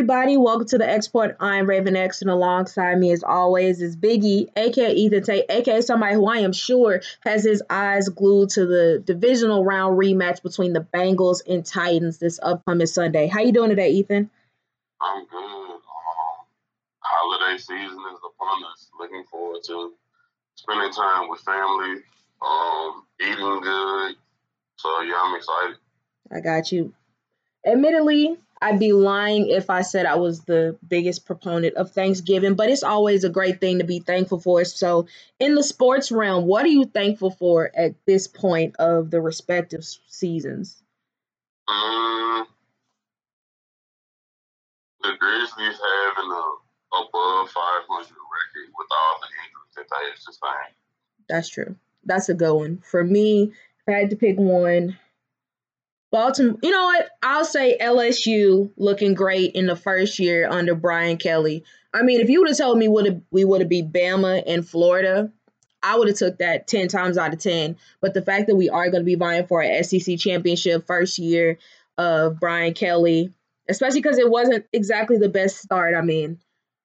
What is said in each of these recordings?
Everybody, welcome to the X Report. I'm Raven X, and alongside me, as always, is Biggie, aka Ethan Tate, aka somebody who I am sure has his eyes glued to the divisional round rematch between the Bengals and Titans this upcoming Sunday. How you doing today, Ethan? I'm good. Um, holiday season is upon us. Looking forward to spending time with family, um, eating good. So yeah, I'm excited. I got you. Admittedly, I'd be lying if I said I was the biggest proponent of Thanksgiving, but it's always a great thing to be thankful for. So, in the sports realm, what are you thankful for at this point of the respective seasons? Um, the Grizzlies having a above 500 record with all the injuries that they have sustained. That's true. That's a good one. For me, if I had to pick one, Baltimore, you know what? I'll say LSU looking great in the first year under Brian Kelly. I mean, if you would have told me would we would have beat Bama and Florida, I would have took that 10 times out of 10. But the fact that we are going to be vying for an SEC championship first year of Brian Kelly, especially because it wasn't exactly the best start. I mean,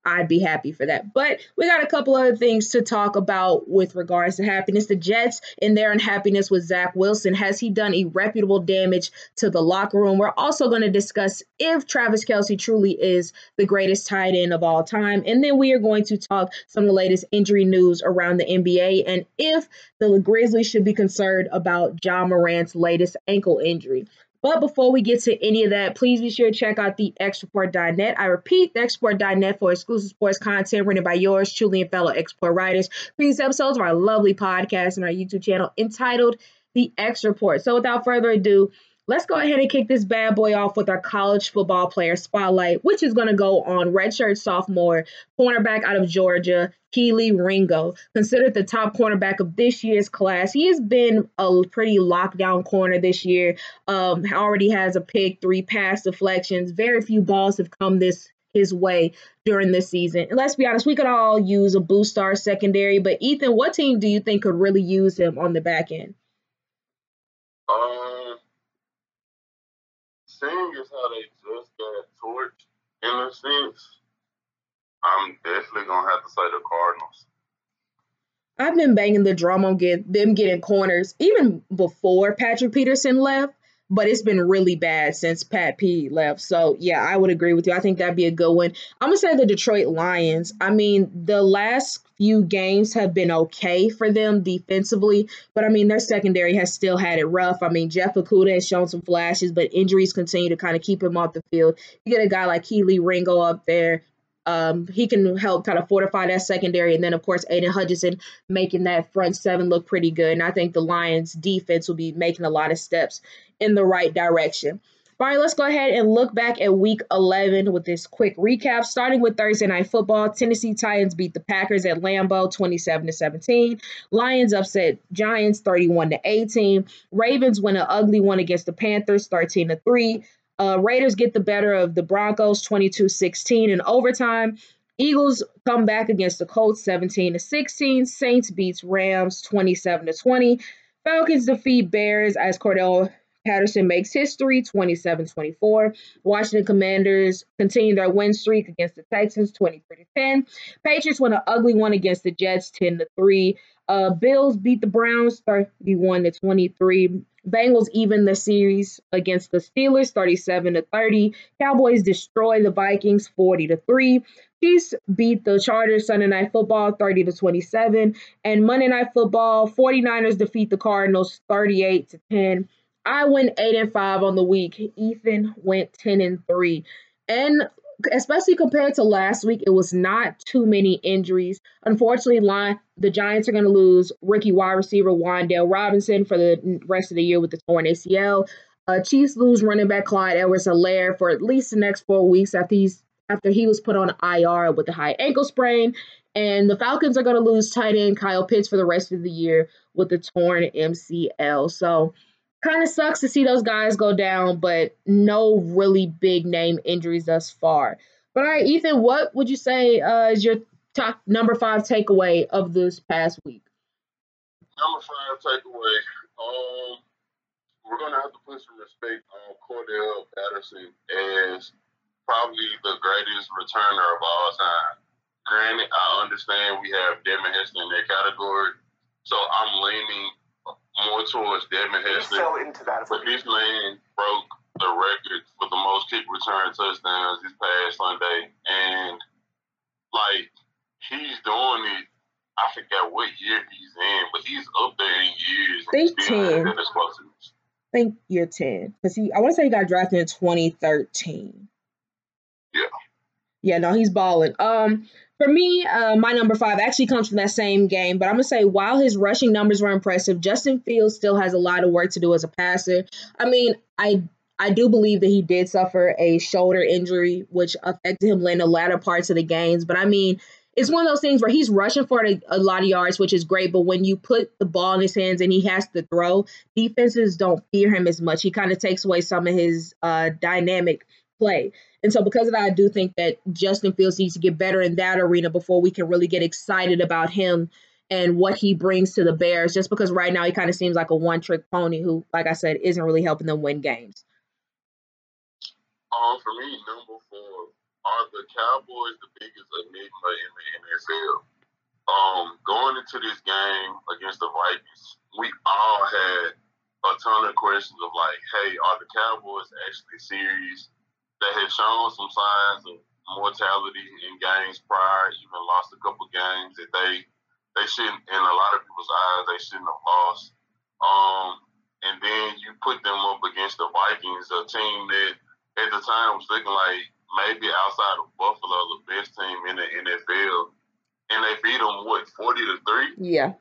I'd be happy for that. But we got a couple other things to talk about with regards to happiness. The Jets and their unhappiness with Zach Wilson. Has he done irreputable damage to the locker room? We're also going to discuss if Travis Kelce truly is the greatest tight end of all time. And then we are going to talk some of the latest injury news around the NBA and if the Grizzlies should be concerned about Ja Morant's latest ankle injury. But before we get to any of that, please be sure to check out the XReport.net. I repeat, the XReport.net for exclusive sports content written by yours truly and fellow X Report writers. Previous episodes of our lovely podcast and our YouTube channel entitled The X Report. So without further ado, Let's go ahead and kick this bad boy off with our college football player spotlight, which is going to go on redshirt sophomore cornerback out of Georgia, Kelee Ringo. Considered the top cornerback of this year's class. He has been a pretty lockdown corner this year. Um, already has a pick, three pass deflections. Very few balls have come this his way during this season. And let's be honest, we could all use a boost star secondary, but Ethan, what team do you think could really use him on the back end? Um, seeing as how they just got torched in a sense, I'm definitely gonna have to say the Cardinals. I've been banging the drum on get them getting corners even before Patrick Peterson left but it's been really bad since Pat P left. So yeah, I would agree with you. I think that'd be a good one. I'm gonna say the Detroit Lions. I mean, the last few games have been okay for them defensively, but I mean their secondary has still had it rough. I mean Jeff Okudah has shown some flashes, but injuries continue to kind of keep him off the field. You get a guy like Kelee Ringo up there, um, he can help kind of fortify that secondary. And then, of course, Aidan Hutchinson making that front seven look pretty good. And I think the Lions defense will be making a lot of steps in the right direction. All right, let's go ahead and look back at week 11 with this quick recap. Starting with Thursday Night Football, Tennessee Titans beat the Packers at Lambeau 27 to 17. Lions upset Giants 31 to 18. Ravens win an ugly one against the Panthers 13 to 3. Uh, Raiders get the better of the Broncos 22 16 in overtime. Eagles come back against the Colts 17 to 16. Saints beats Rams 27 to 20. Falcons defeat Bears as Cordarrelle Patterson makes history 27 24. Washington Commanders continue their win streak against the Texans 23 to 10. Patriots win an ugly one against the Jets 10 to 3. Uh, Bills beat the Browns 31 to 23. Bengals even the series against the Steelers 37 to 30. Cowboys destroy the Vikings 40 to 3. Chiefs beat the Chargers Sunday Night Football 30 to 27. And Monday Night Football 49ers defeat the Cardinals 38 to 10. I went 8 and 5 on the week. Ethan went 10 and 3. And especially compared to last week, it was not too many injuries. Unfortunately, line the Giants are going to lose rookie wide receiver Wan'Dale Robinson for the rest of the year with the torn ACL. Uh, Chiefs lose running back Clyde Edwards-Helaire for at least the next four weeks after he's after he was put on IR with a high ankle sprain. And the Falcons are going to lose tight end Kyle Pitts for the rest of the year with the torn MCL. So kind of sucks to see those guys go down, but no really big name injuries thus far. But all right, Ethan, what would you say uh, is your top number five takeaway of this past week? Number five takeaway. Um, we're gonna have to put some respect on Cordarrelle Patterson as probably the greatest returner of all time. Granted, I understand we have Devin Hester in that category, so I'm leaning more towards Devin Hester. So into that. But this man broke the record for the most kick return touchdowns this past Sunday, and like he's doing it. I forget what year he's in, but he's up there in years. Think ten. I think year ten, because he. I want to say he got drafted in 2013. Yeah. Yeah, no, he's balling. Um, for me, uh, my number five actually comes from that same game, but I'm gonna say while his rushing numbers were impressive, Justin Fields still has a lot of work to do as a passer. I mean, I I do believe that he did suffer a shoulder injury, which affected him in the latter parts of the games. But I mean, it's one of those things where he's rushing for a, a, lot of yards, which is great. But when you put the ball in his hands and he has to throw, defenses don't fear him as much. He kind of takes away some of his uh, dynamic play. And so, because of that, I do think that Justin Fields needs to get better in that arena before we can really get excited about him and what he brings to the Bears. Just because right now he kind of seems like a one trick pony who, like I said, isn't really helping them win games. Um, for me, number four are the Cowboys the biggest enigma in the NFL. Um, going into this game against the Vikings, we all had a ton of questions of like, hey, are the Cowboys actually serious? They had shown some signs of mortality in games prior, even lost a couple games that they they shouldn't in a lot of people's eyes they shouldn't have lost. Um, and then you put them up against the Vikings, a team that at the time was looking like maybe outside of Buffalo the best team in the NFL, and they beat them what forty to three. Yeah.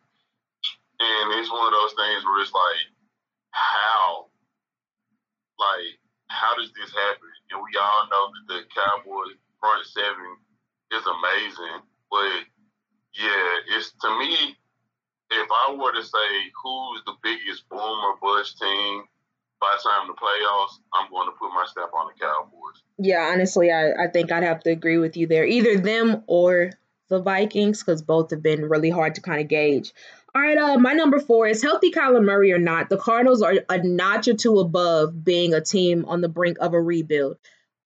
And it's one of those things where it's like, how, like, how does this happen? And we all know that the Cowboys front seven is amazing, but yeah, it's to me. If I were to say who's the biggest boom or bust team by the time the playoffs, I'm going to put my stamp on the Cowboys. Yeah, honestly, I, I think I'd have to agree with you there. Either them or the Vikings, because both have been really hard to kind of gauge. All right, uh, my number four is healthy Kyler Murray or not. The Cardinals are a notch or two above being a team on the brink of a rebuild.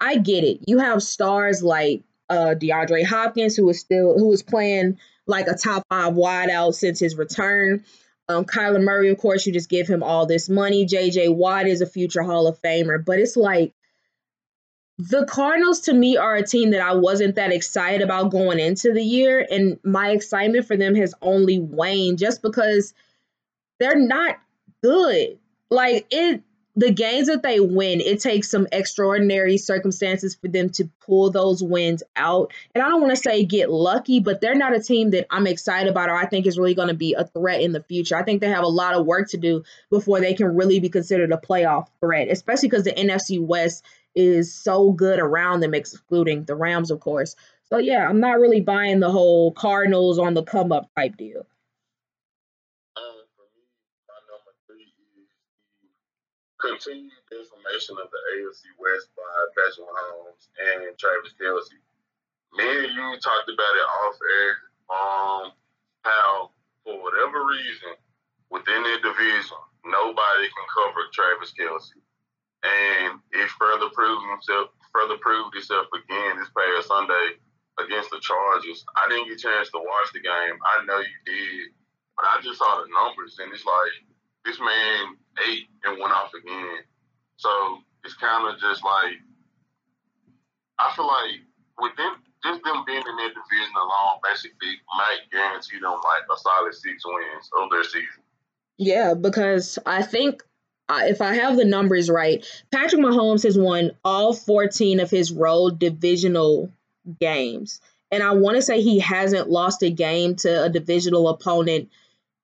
I get it. You have stars like uh, DeAndre Hopkins, who is still who is playing like a top five wideout since his return. Um, Kyler Murray, of course, you just give him all this money. JJ Watt is a future Hall of Famer, but it's like the Cardinals to me are a team that I wasn't that excited about going into the year, and my excitement for them has only waned just because they're not good. Like it the games that they win, it takes some extraordinary circumstances for them to pull those wins out. And I don't want to say get lucky, but they're not a team that I'm excited about or I think is really going to be a threat in the future. I think they have a lot of work to do before they can really be considered a playoff threat, especially because the NFC West is so good around them, excluding the Rams, of course. So, yeah, I'm not really buying the whole Cardinals on the come up type deal. Continued information of the AFC West by Patrick Mahomes and Travis Kelce. Me and you talked about it off air. Um, how for whatever reason within their division, nobody can cover Travis Kelce. and it further proved himself. Further proved itself again this past Sunday against the Chargers. I didn't get a chance to watch the game. I know you did, but I just saw the numbers, and it's like this man ate and went off again. So it's kind of just like I feel like with them, just them being in their division alone, basically might guarantee them like a solid six wins of their season. Yeah, because I think uh, if I have the numbers right, Patrick Mahomes has won all 14 of his road divisional games. And I want to say he hasn't lost a game to a divisional opponent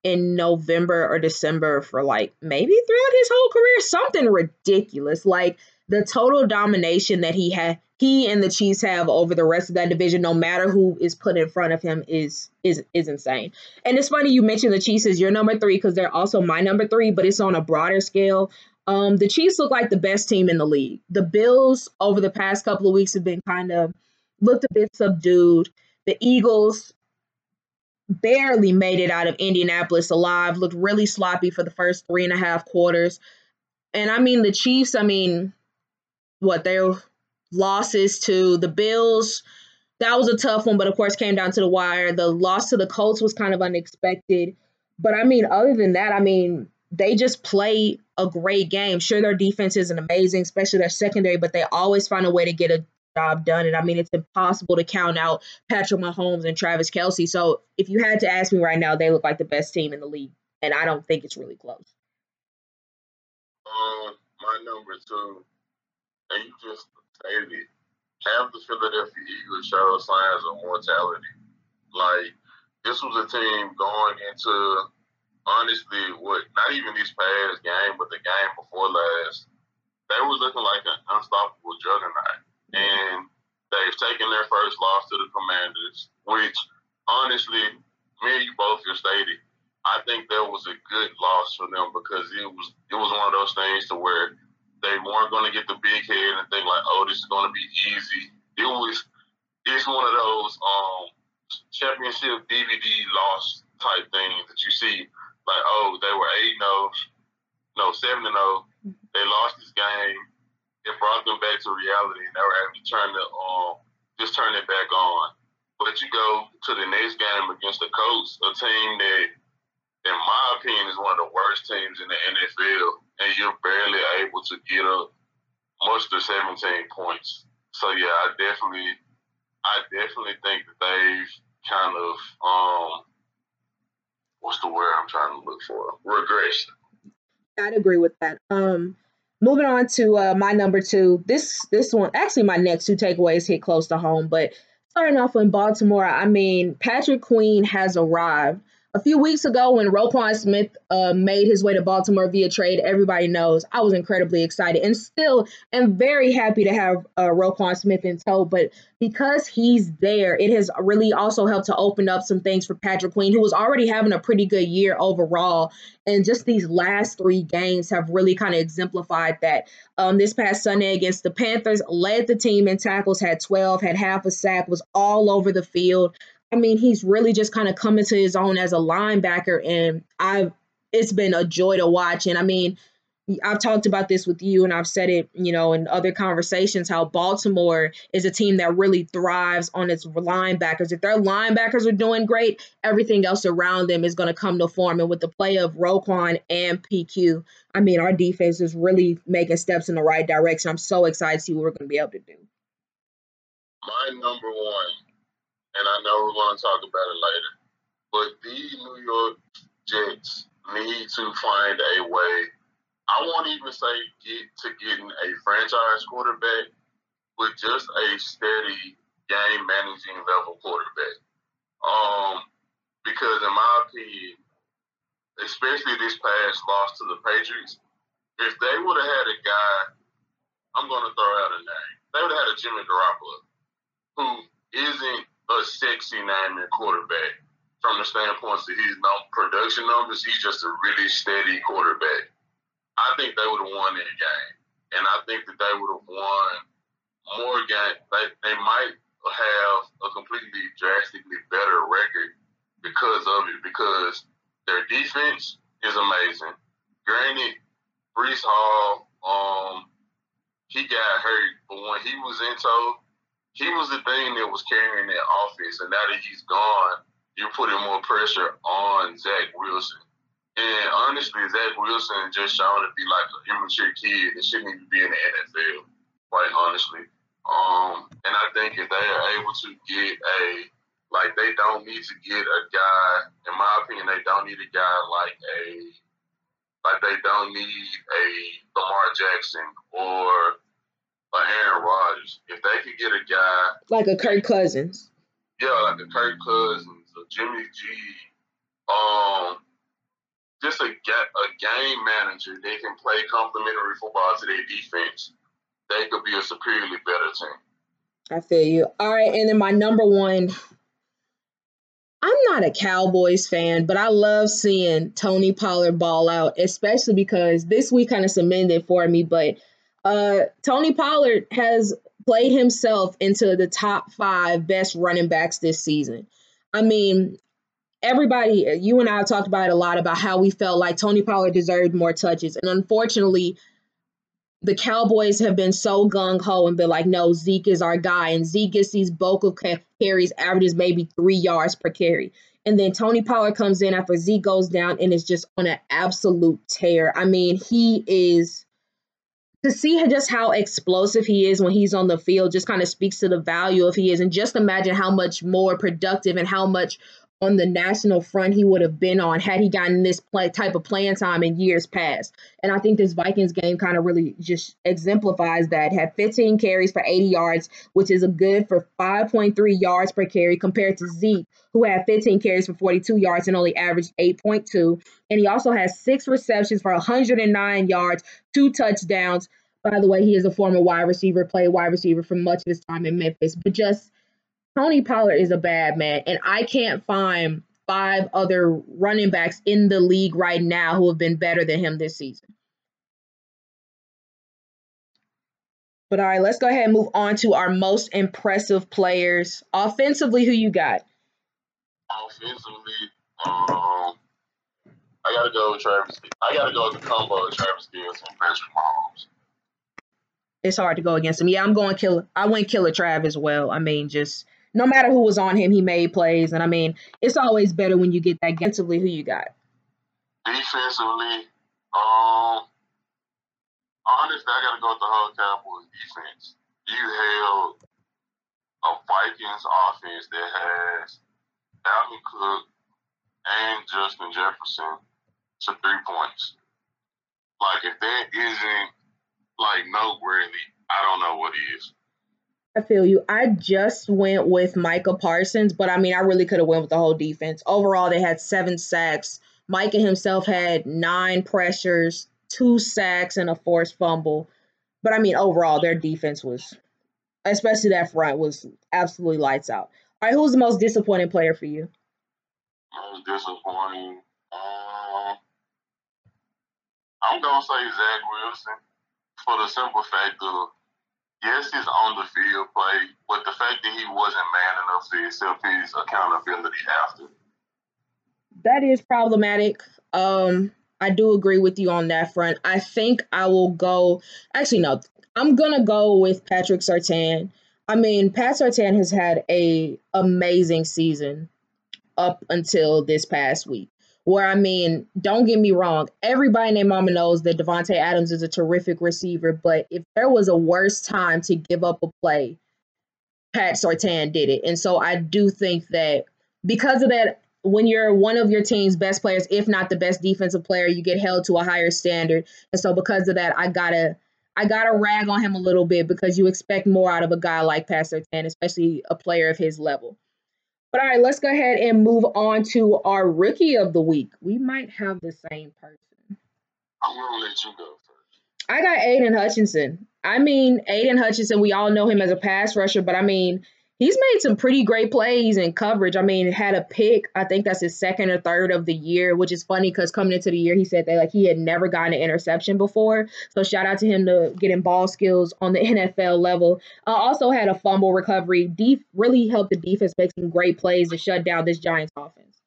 in November or December for like maybe throughout his whole career, something ridiculous. Like the total domination that he had he and the Chiefs have over the rest of that division, no matter who is put in front of him, is is is insane. And it's funny you mentioned the Chiefs as your number three because they're also my number three, but it's on a broader scale. Um, the Chiefs look like the best team in the league. The Bills over the past couple of weeks have been kind of looked a bit subdued. The Eagles barely made it out of Indianapolis alive, looked really sloppy for the first three and a half quarters. And I mean, the Chiefs, I mean, what they're losses to the Bills. That was a tough one, but of course came down to the wire. The loss to the Colts was kind of unexpected. But I mean, other than that, I mean, they just play a great game. Sure, their defense isn't amazing, especially their secondary, but they always find a way to get a job done. And I mean, it's impossible to count out Patrick Mahomes and Travis Kelce. So if you had to ask me right now, they look like the best team in the league. And I don't think it's really close. Um, my number two, and you just stated it, have the Philadelphia Eagles show signs of mortality. Like, this was a team going into honestly, what not even this past game, but the game before last, they was looking like an unstoppable juggernaut. And they've taken their first loss to the Commanders, which honestly, me and you both just stated, I think that was a good loss for them because it was it was one of those things to where they weren't going to get the big head and think like, oh, this is going to be easy. It was it's one of those um championship DVD loss type things that you see like, oh, they were 8 0, no, 7 0. They lost this game. It brought them back to reality, and they were able to turn the, um, just turn it back on. But you go to the next game against the Colts, a team that, in my opinion, is one of the worst teams in the NFL, and you're barely able to get up much to 17 points. So yeah, I definitely, I definitely think that they've kind of um, what's the word I'm trying to look for? Regression. I'd agree with that. Um, moving on to uh, my number two. This this one actually my next two takeaways hit close to home, but starting off in Baltimore, I mean Patrick Queen has arrived a few weeks ago when Roquan Smith uh, made his way to Baltimore via trade, everybody knows I was incredibly excited and still am very happy to have uh, Roquan Smith in tow. But because he's there, it has really also helped to open up some things for Patrick Queen, who was already having a pretty good year overall. And just these last three games have really kind of exemplified that. Um, this past Sunday against the Panthers, led the team in tackles, had 12, had half a sack, was all over the field. I mean, he's really just kind of coming to his own as a linebacker, and I've it's been a joy to watch. And I mean, I've talked about this with you, and I've said it, you know, in other conversations, how Baltimore is a team that really thrives on its linebackers. If their linebackers are doing great, everything else around them is going to come to form. And with the play of Roquan and PQ, I mean, our defense is really making steps in the right direction. I'm so excited to see what we're going to be able to do. My number one and I know we're going to talk about it later. But the New York Jets need to find a way. I won't even say get to getting a franchise quarterback, but just a steady game managing level quarterback. Um, because in my opinion, especially this past loss to the Patriots, if they would have had a guy, I'm going to throw out a name. They would have had a Jimmy Garoppolo, who isn't a sexy name and quarterback from the standpoint of his num- production numbers. He's just a really steady quarterback. I think they would have won that game, and I think that they would have won more games. They, they might have a completely drastically better record because of it. Because their defense is amazing. Granted, Breece Hall, um, he got hurt, but when he was in tow, he was the thing that was carrying that offense, and now that he's gone, you're putting more pressure on Zach Wilson. And honestly, Zach Wilson just shown to be like an immature kid that shouldn't even be in the NFL, quite honestly. Um, and I think if they are able to get a like they don't need to get a guy, in my opinion, they don't need a guy like a like they don't need a Lamar Jackson or or Aaron Rodgers. If they could get a guy like a Kirk Cousins, yeah, like a Kirk Cousins, a Jimmy G, um, just a a game manager, they can play complementary football to their defense. They could be a superiorly better team. I feel you. All right, and then my number one. I'm not a Cowboys fan, but I love seeing Tony Pollard ball out, especially because this week kind of cemented for me. But uh, Tony Pollard has played himself into the top five best running backs this season. I mean, everybody, you and I talked about it a lot about how we felt like Tony Pollard deserved more touches. And unfortunately, the Cowboys have been so gung ho and been like, no, Zeke is our guy. And Zeke gets these bulk carries, averages maybe three yards per carry. And then Tony Pollard comes in after Zeke goes down and is just on an absolute tear. I mean, he is to see just how explosive he is when he's on the field just kind of speaks to the value of he is and just imagine how much more productive and how much on the national front he would have been on had he gotten this play, type of playing time in years past. And I think this Vikings game kind of really just exemplifies that. Had 15 carries for 80 yards, which is a good for 5.3 yards per carry compared to Zeke, who had 15 carries for 42 yards and only averaged 8.2. And he also has six receptions for 109 yards, two touchdowns. By the way, he is a former wide receiver, played wide receiver for much of his time in Memphis, but just Tony Pollard is a bad man, and I can't find five other running backs in the league right now who have been better than him this season. But all right, let's go ahead and move on to our most impressive players. Offensively, who you got? Offensively, um, I gotta go with Travis. I gotta go with the combo of Travis Fields and Patrick Mahomes. It's hard to go against him. Yeah, I'm going killer. I went killer Trav as well. I mean, just no matter who was on him, he made plays. And I mean, it's always better when you get that defensively. Who you got? Defensively, um, honestly, I got to go with the whole Cowboys defense. You held a Vikings offense that has Dalvin Cook and Justin Jefferson to three points. Like, if that isn't like noteworthy, I don't know what is. I feel you. I just went with Micah Parsons, but I mean, I really could have went with the whole defense. Overall, they had seven sacks. Micah himself had nine pressures, two sacks, and a forced fumble. But I mean, overall, their defense was, especially that front, was absolutely lights out. All right, who's the most disappointing player for you? Most disappointing. Um, I'm gonna say Zach Wilson for the simple fact of yes, he's on the field play, but the fact that he wasn't man enough to accept his accountability after. That is problematic. Um, I do agree with you on that front. I think I will go. Actually, no, I'm gonna go with Patrick Surtain. I mean, Pat Surtain has had a amazing season up until this past week. Where I mean, don't get me wrong, everybody named Mama knows that Davante Adams is a terrific receiver, but if there was a worse time to give up a play, Pat Surtain did it. And so I do think that because of that, when you're one of your team's best players, if not the best defensive player, you get held to a higher standard. And so because of that, I gotta I gotta rag on him a little bit because you expect more out of a guy like Pat Surtain, especially a player of his level. But all right, let's go ahead and move on to our rookie of the week. We might have the same person. I'm gonna let you go first. I got Aidan Hutchinson. I mean, Aidan Hutchinson, we all know him as a pass rusher, but I mean, he's made some pretty great plays in coverage. I mean, had a pick. I think that's his second or third of the year, which is funny because coming into the year, he said that like he had never gotten an interception before. So shout out to him to getting ball skills on the NFL level. Uh, also had a fumble recovery. Def- really helped the defense make some great plays to shut down this Giants offense.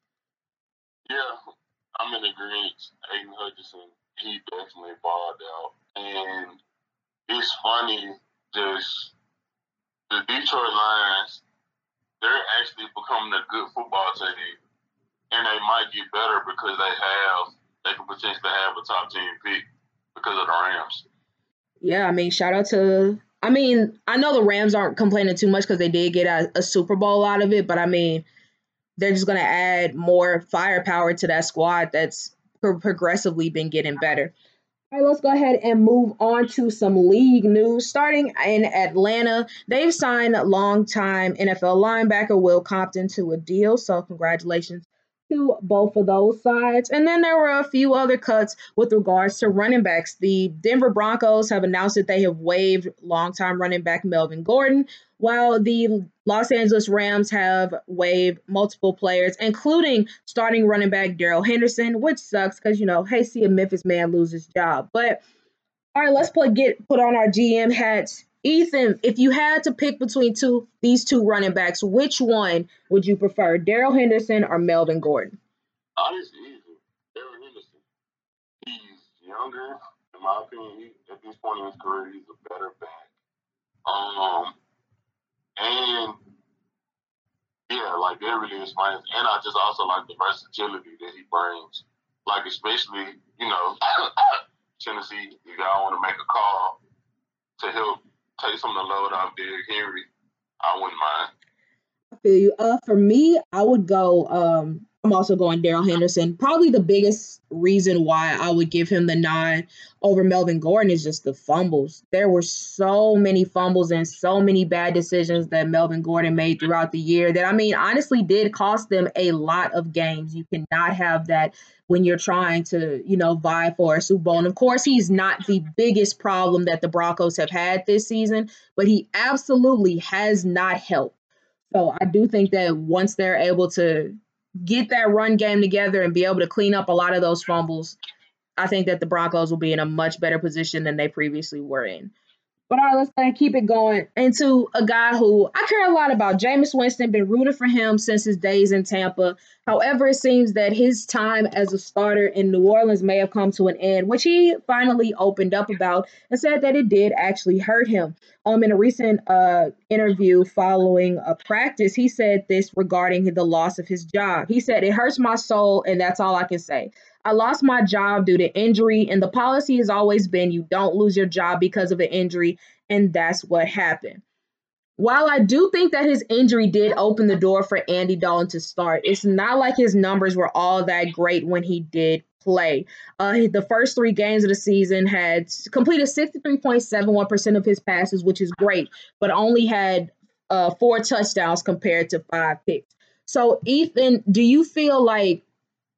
Yeah, I'm in agreement. Aidan Hutchinson, he definitely balled out, and it's funny just the Detroit Lions, they're actually becoming a good football team, and they might get better because they have they can potentially have a top ten pick because of the Rams. Yeah, I mean, shout out to. I mean, I know the Rams aren't complaining too much because they did get a, a Super Bowl out of it, but I mean, they're just going to add more firepower to that squad that's pro- progressively been getting better. All right, let's go ahead and move on to some league news. Starting in Atlanta, they've signed longtime NFL linebacker Will Compton to a deal. So, congratulations to both of those sides. And then there were a few other cuts with regards to running backs. The Denver Broncos have announced that they have waived longtime running back Melvin Gordon, while the Los Angeles Rams have waived multiple players, including starting running back Darrell Henderson, which sucks because, you know, hey, see a Memphis man lose his job. But all right, let's put get put on our GM hats. Ethan, if you had to pick between two these two running backs, which one would you prefer, Darrell Henderson or Melvin Gordon? Honestly, Darrell Henderson. He's younger, in my opinion. He, at this point in his career, he's a better back. Um, and yeah, like that really explains. And I just also like the versatility that he brings. Like especially, you know, Tennessee, you guys want to make a call to help take some of the load off Derrick Henry, I wouldn't mind. I feel you. Uh, for me, I would go. Um, I'm also going Darrell Henderson. Probably the biggest reason why I would give him the nine over Melvin Gordon is just the fumbles. There were so many fumbles and so many bad decisions that Melvin Gordon made throughout the year that I mean, honestly, did cost them a lot of games. You cannot have that when you're trying to, you know, vie for a Super Bowl. And of course, he's not the biggest problem that the Broncos have had this season, but he absolutely has not helped. So I do think that once they're able to get that run game together and be able to clean up a lot of those fumbles, I think that the Broncos will be in a much better position than they previously were in. But all right, let's keep it going into a guy who I care a lot about. Jameis Winston, been rooting for him since his days in Tampa. However, it seems that his time as a starter in New Orleans may have come to an end, which he finally opened up about and said that it did actually hurt him. Um, in a recent uh, interview following a practice, he said this regarding the loss of his job. He said, It hurts my soul, and that's all I can say. I lost my job due to injury, and the policy has always been you don't lose your job because of an injury, and that's what happened. While I do think that his injury did open the door for Andy Dalton to start, it's not like his numbers were all that great when he did play. Uh, the first three games of the season had completed 63.71% of his passes, which is great, but only had uh, four touchdowns compared to five picks. So, Ethan, do you feel like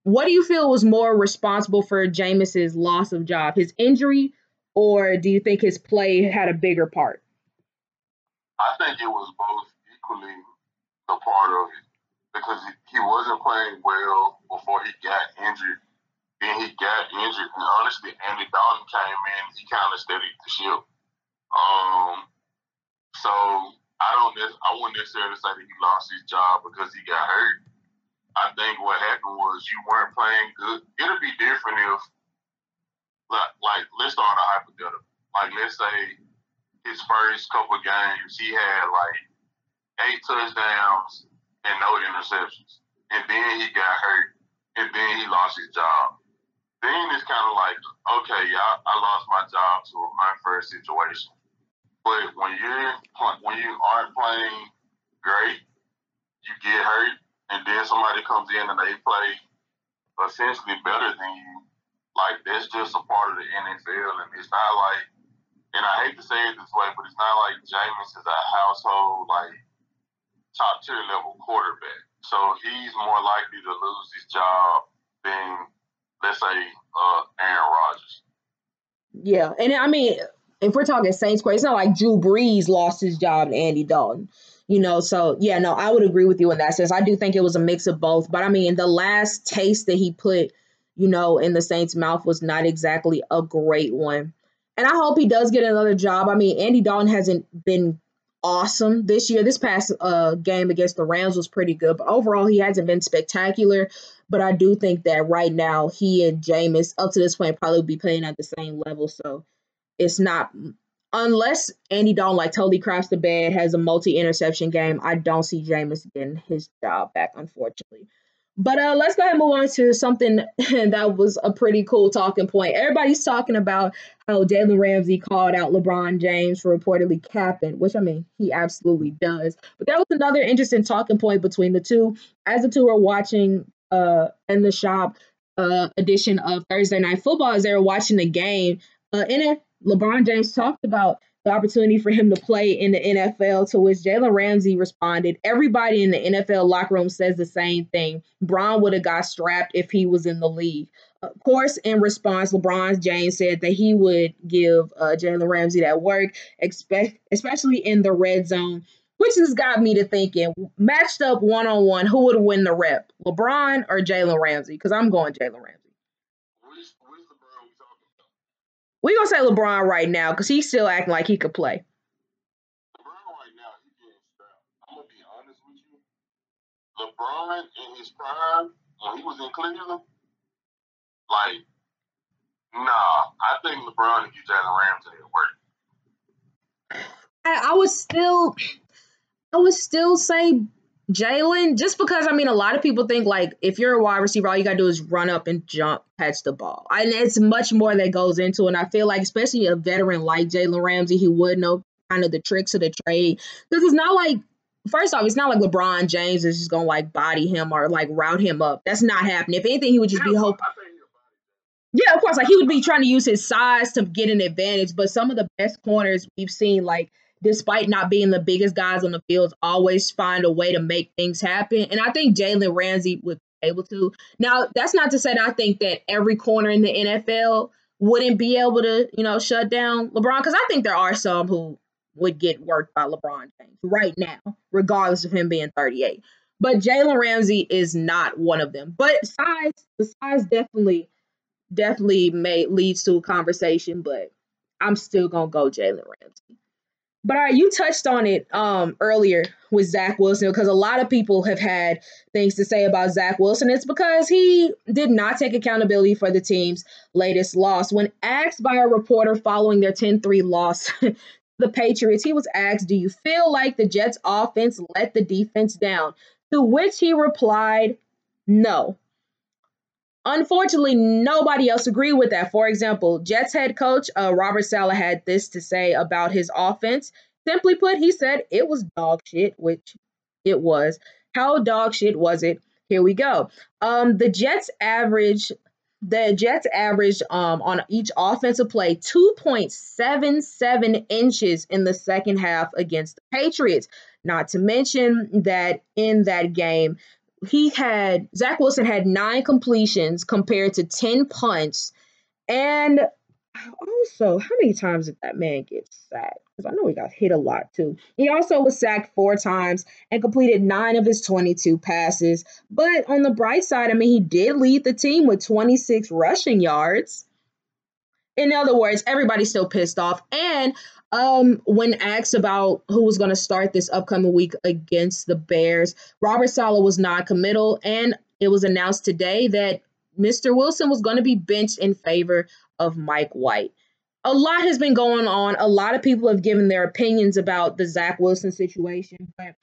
what do you feel was more responsible for Jameis's loss of job, his injury, or do you think his play had a bigger part? I think it was both equally the part of it because he wasn't playing well before he got injured. Then he got injured, and honestly, Andy Dalton came in. He kind of steadied the ship. Um, so I don't. I wouldn't necessarily say that he lost his job because he got hurt. I think what happened was you weren't playing good. It'll be different if, like, like let's start a hypothetical. Like, let's say his first couple games, he had like eight touchdowns and no interceptions, and then he got hurt, and then he lost his job. Then it's kind of like, okay, yeah, I lost my job to an unfair situation. But when you're when you aren't playing great, you get hurt and then somebody comes in and they play essentially better than you, like that's just a part of the NFL, and it's not like, and I hate to say it this way, but it's not like Jameis is a household like top tier level quarterback, so he's more likely to lose his job than let's say uh, Aaron Rodgers. Yeah, and I mean, if we're talking Saints, it's not like Drew Brees lost his job to Andy Dalton you know so yeah no i would agree with you in that sense. I do think it was a mix of both but i mean the last taste that he put you know in the saints mouth was not exactly a great one. And i hope he does get another job. I mean andy dalton hasn't been awesome this year. This past uh, game against the rams was pretty good but overall he hasn't been spectacular. But i do think that right now he and Jameis up to this point probably be playing at the same level. So it's not unless Andy Dalton like totally craps the bed, has a multi interception game, I don't see Jameis getting his job back, unfortunately. But uh, let's go ahead and move on to something that was a pretty cool talking point. Everybody's talking about how Jalen Ramsey called out LeBron James for reportedly capping, which I mean, he absolutely does. But that was another interesting talking point between the two. As the two were watching uh, in the shop uh, edition of Thursday Night Football, as they were watching the game, uh, in LeBron James talked about the opportunity for him to play in the NFL, to which Jalen Ramsey responded, Everybody in the NFL locker room says the same thing. Bron would have got strapped if he was in the league. Of course, in response, LeBron James said that he would give uh, Jalen Ramsey that work, expect, especially in the red zone, which has got me to thinking matched up one on one, who would win the rep, LeBron or Jalen Ramsey? Because I'm going Jalen Ramsey. We gonna say LeBron right now because he's still acting like he could play. LeBron right now, he getting strapped. I'm gonna be honest with you. LeBron in his prime, when he was in Cleveland, like Nah, I think LeBron and Jalen Ramsey at work. I, I would still, I would still say Jalen, just because I mean, a lot of people think like if you're a wide receiver, all you gotta do is run up and jump, catch the ball, and it's much more that goes into. it. And I feel like, especially a veteran like Jalen Ramsey, he would know kind of the tricks of the trade because it's not like. First off, it's not like LeBron James is just gonna like body him or like route him up. That's not happening. If anything, he would just be hoping. Yeah, of course. Like he would be trying to use his size to get an advantage. But some of the best corners we've seen, like despite not being the biggest guys on the field, always find a way to make things happen. And I think Jalen Ramsey would be able to. Now, that's not to say that I think that every corner in the NFL wouldn't be able to, you know, shut down LeBron, because I think there are some who would get worked by LeBron James right now, regardless of him being 38. But Jalen Ramsey is not one of them. But size, the size definitely, definitely may leads to a conversation, but I'm still gonna go Jalen Ramsey. But all right, you touched on it um, earlier with Zach Wilson because a lot of people have had things to say about Zach Wilson. It's because he did not take accountability for the team's latest loss. When asked by a reporter following their 10 3 loss, the Patriots, he was asked, Do you feel like the Jets offense let the defense down? To which he replied, No. Unfortunately, nobody else agreed with that. For example, Jets head coach uh, Robert Saleh had this to say about his offense. Simply put, he said it was dog shit, which it was. How dog shit was it? Here we go. Um, the Jets average the Jets averaged um, on each offensive play 2.77 inches in the second half against the Patriots. Not to mention that in that game, he had Zach Wilson had nine completions compared to 10 punts. And also, how many times did that man get sacked? Because I know he got hit a lot too. He also was sacked four times and completed nine of his 22 passes. But on the bright side, I mean, he did lead the team with 26 rushing yards. In other words, everybody's still pissed off. And um, when asked about who was going to start this upcoming week against the Bears, Robert Saleh was non-committal, and it was announced today that Mr. Wilson was going to be benched in favor of Mike White. A lot has been going on. A lot of people have given their opinions about the Zach Wilson situation. But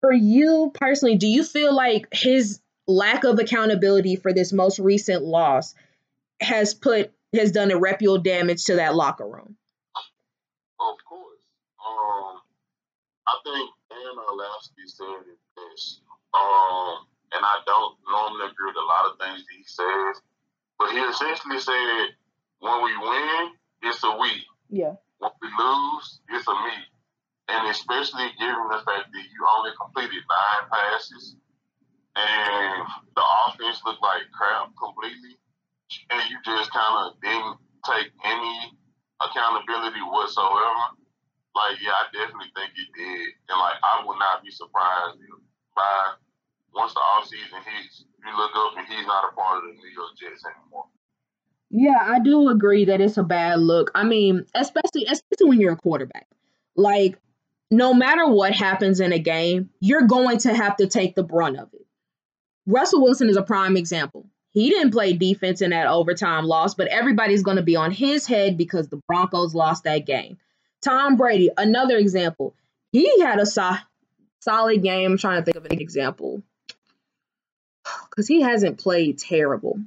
for you personally, do you feel like his lack of accountability for this most recent loss has put has done irreparable damage to that locker room? Um, I think Dan Orlovsky said this. Um, and I don't normally agree with a lot of things he says, but he essentially said, when we win, it's a we. Yeah. When we lose, it's a me. And especially given the fact that you only completed nine passes and the offense looked like crap completely, and you just kind of didn't take any accountability whatsoever, like yeah, I definitely think he did, and like I would not be surprised by once the off season hits, you look up and he's not a part of the New York Jets anymore. Yeah, I do agree that it's a bad look. I mean, especially especially when you're a quarterback. Like no matter what happens in a game, you're going to have to take the brunt of it. Russell Wilson is a prime example. He didn't play defense in that overtime loss, but everybody's going to be on his head because the Broncos lost that game. Tom Brady, another example. He had a so- solid game. I'm trying to think of an example because he hasn't played terrible.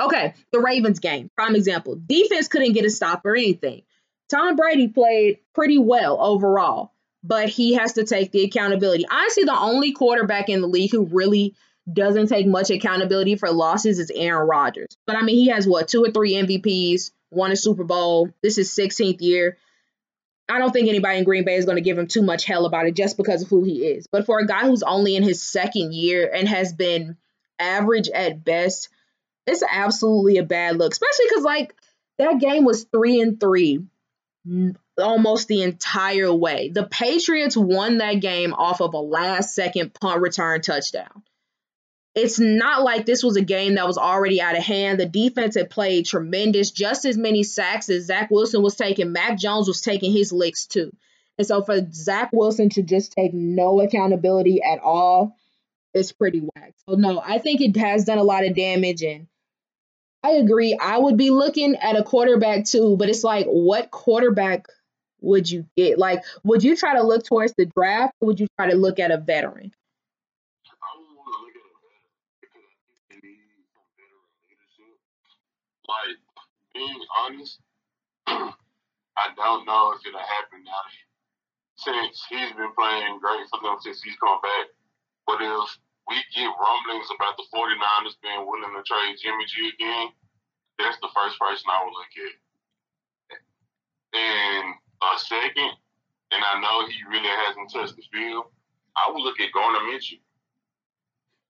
Okay, the Ravens game, prime example. Defense couldn't get a stop or anything. Tom Brady played pretty well overall, but he has to take the accountability. Honestly, the only quarterback in the league who really doesn't take much accountability for losses is Aaron Rodgers. But I mean, he has what, two or three MVPs, won a Super Bowl. This is 16th year. I don't think anybody in Green Bay is going to give him too much hell about it just because of who he is. But for a guy who's only in his second year and has been average at best, it's absolutely a bad look, especially because, like, that game was three and three almost the entire way. The Patriots won that game off of a last second punt return touchdown it's not like this was a game that was already out of hand. The defense had played tremendous, just as many sacks as Zach Wilson was taking. Mac Jones was taking his licks too. And so for Zach Wilson to just take no accountability at all, it's pretty whack. So no, I think it has done a lot of damage and I agree. I would be looking at a quarterback too, but it's like, what quarterback would you get? Like, would you try to look towards the draft or would you try to look at a veteran? I don't want to look at a veteran because I think they need some veteran leadership. Like, being honest, I don't know if it'll happen now since he's been playing great for them since he's come back. But if we get rumblings about the 49ers being willing to trade Jimmy G again, that's the first person I would look at. And a second, and I know he really hasn't touched the field, I would look at Gardner Minshew.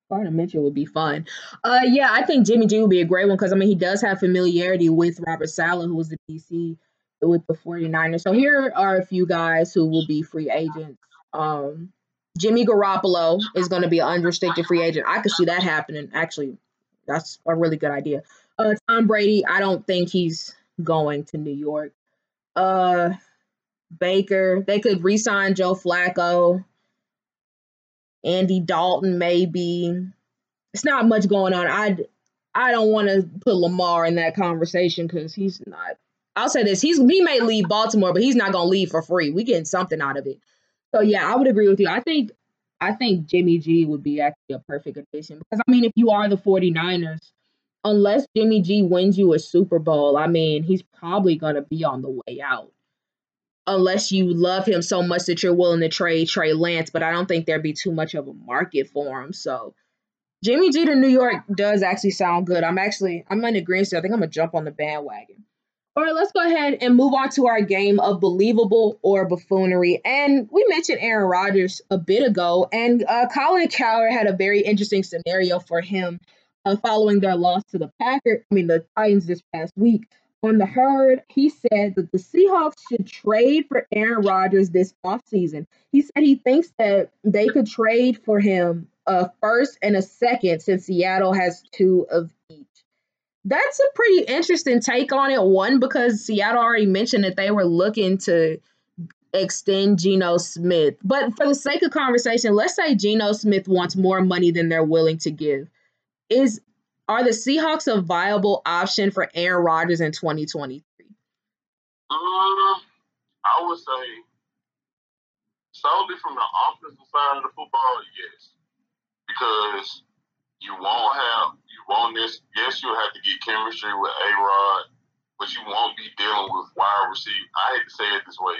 Gardner Minshew would be fun. Uh, yeah, I think Jimmy G would be a great one because I mean he does have familiarity with Robert Saleh, who was the DC with the 49ers. So here are a few guys who will be free agents. Um, Jimmy Garoppolo is going to be an unrestricted free agent. I could see that happening. Actually, that's a really good idea. Uh, Tom Brady, I don't think he's going to New York. Uh, Baker, they could re-sign Joe Flacco. Andy Dalton, maybe. It's not much going on. I I don't want to put Lamar in that conversation because he's not. I'll say this: he's he may leave Baltimore, but he's not gonna leave for free. We getting something out of it. So yeah, I would agree with you. I think I think Jimmy G would be actually a perfect addition because I mean if you are the 49ers, unless Jimmy G wins you a Super Bowl, I mean he's probably going to be on the way out. Unless you love him so much that you're willing to trade Trey Lance, but I don't think there'd be too much of a market for him. So Jimmy G to New York does actually sound good. I'm actually I'm in agreement. I think I'm gonna jump on the bandwagon. All right, let's go ahead and move on to our game of believable or buffoonery. And we mentioned Aaron Rodgers a bit ago, and uh, Colin Cowherd had a very interesting scenario for him uh, following their loss to the Packers, I mean, the Titans this past week. On the herd, he said that the Seahawks should trade for Aaron Rodgers this offseason. He said he thinks that they could trade for him a first and a second since Seattle has two of each. that's a pretty interesting take on it. One, because Seattle already mentioned that they were looking to extend Geno Smith. But for the sake of conversation, let's say Geno Smith wants more money than they're willing to give. Is are the Seahawks a viable option for Aaron Rodgers in 2023? Um, I would say solely from the offensive side of the football, yes. Because you won't have you won't this yes you'll have to get chemistry with A Rod, but you won't be dealing with wide receivers. I hate to say it this way.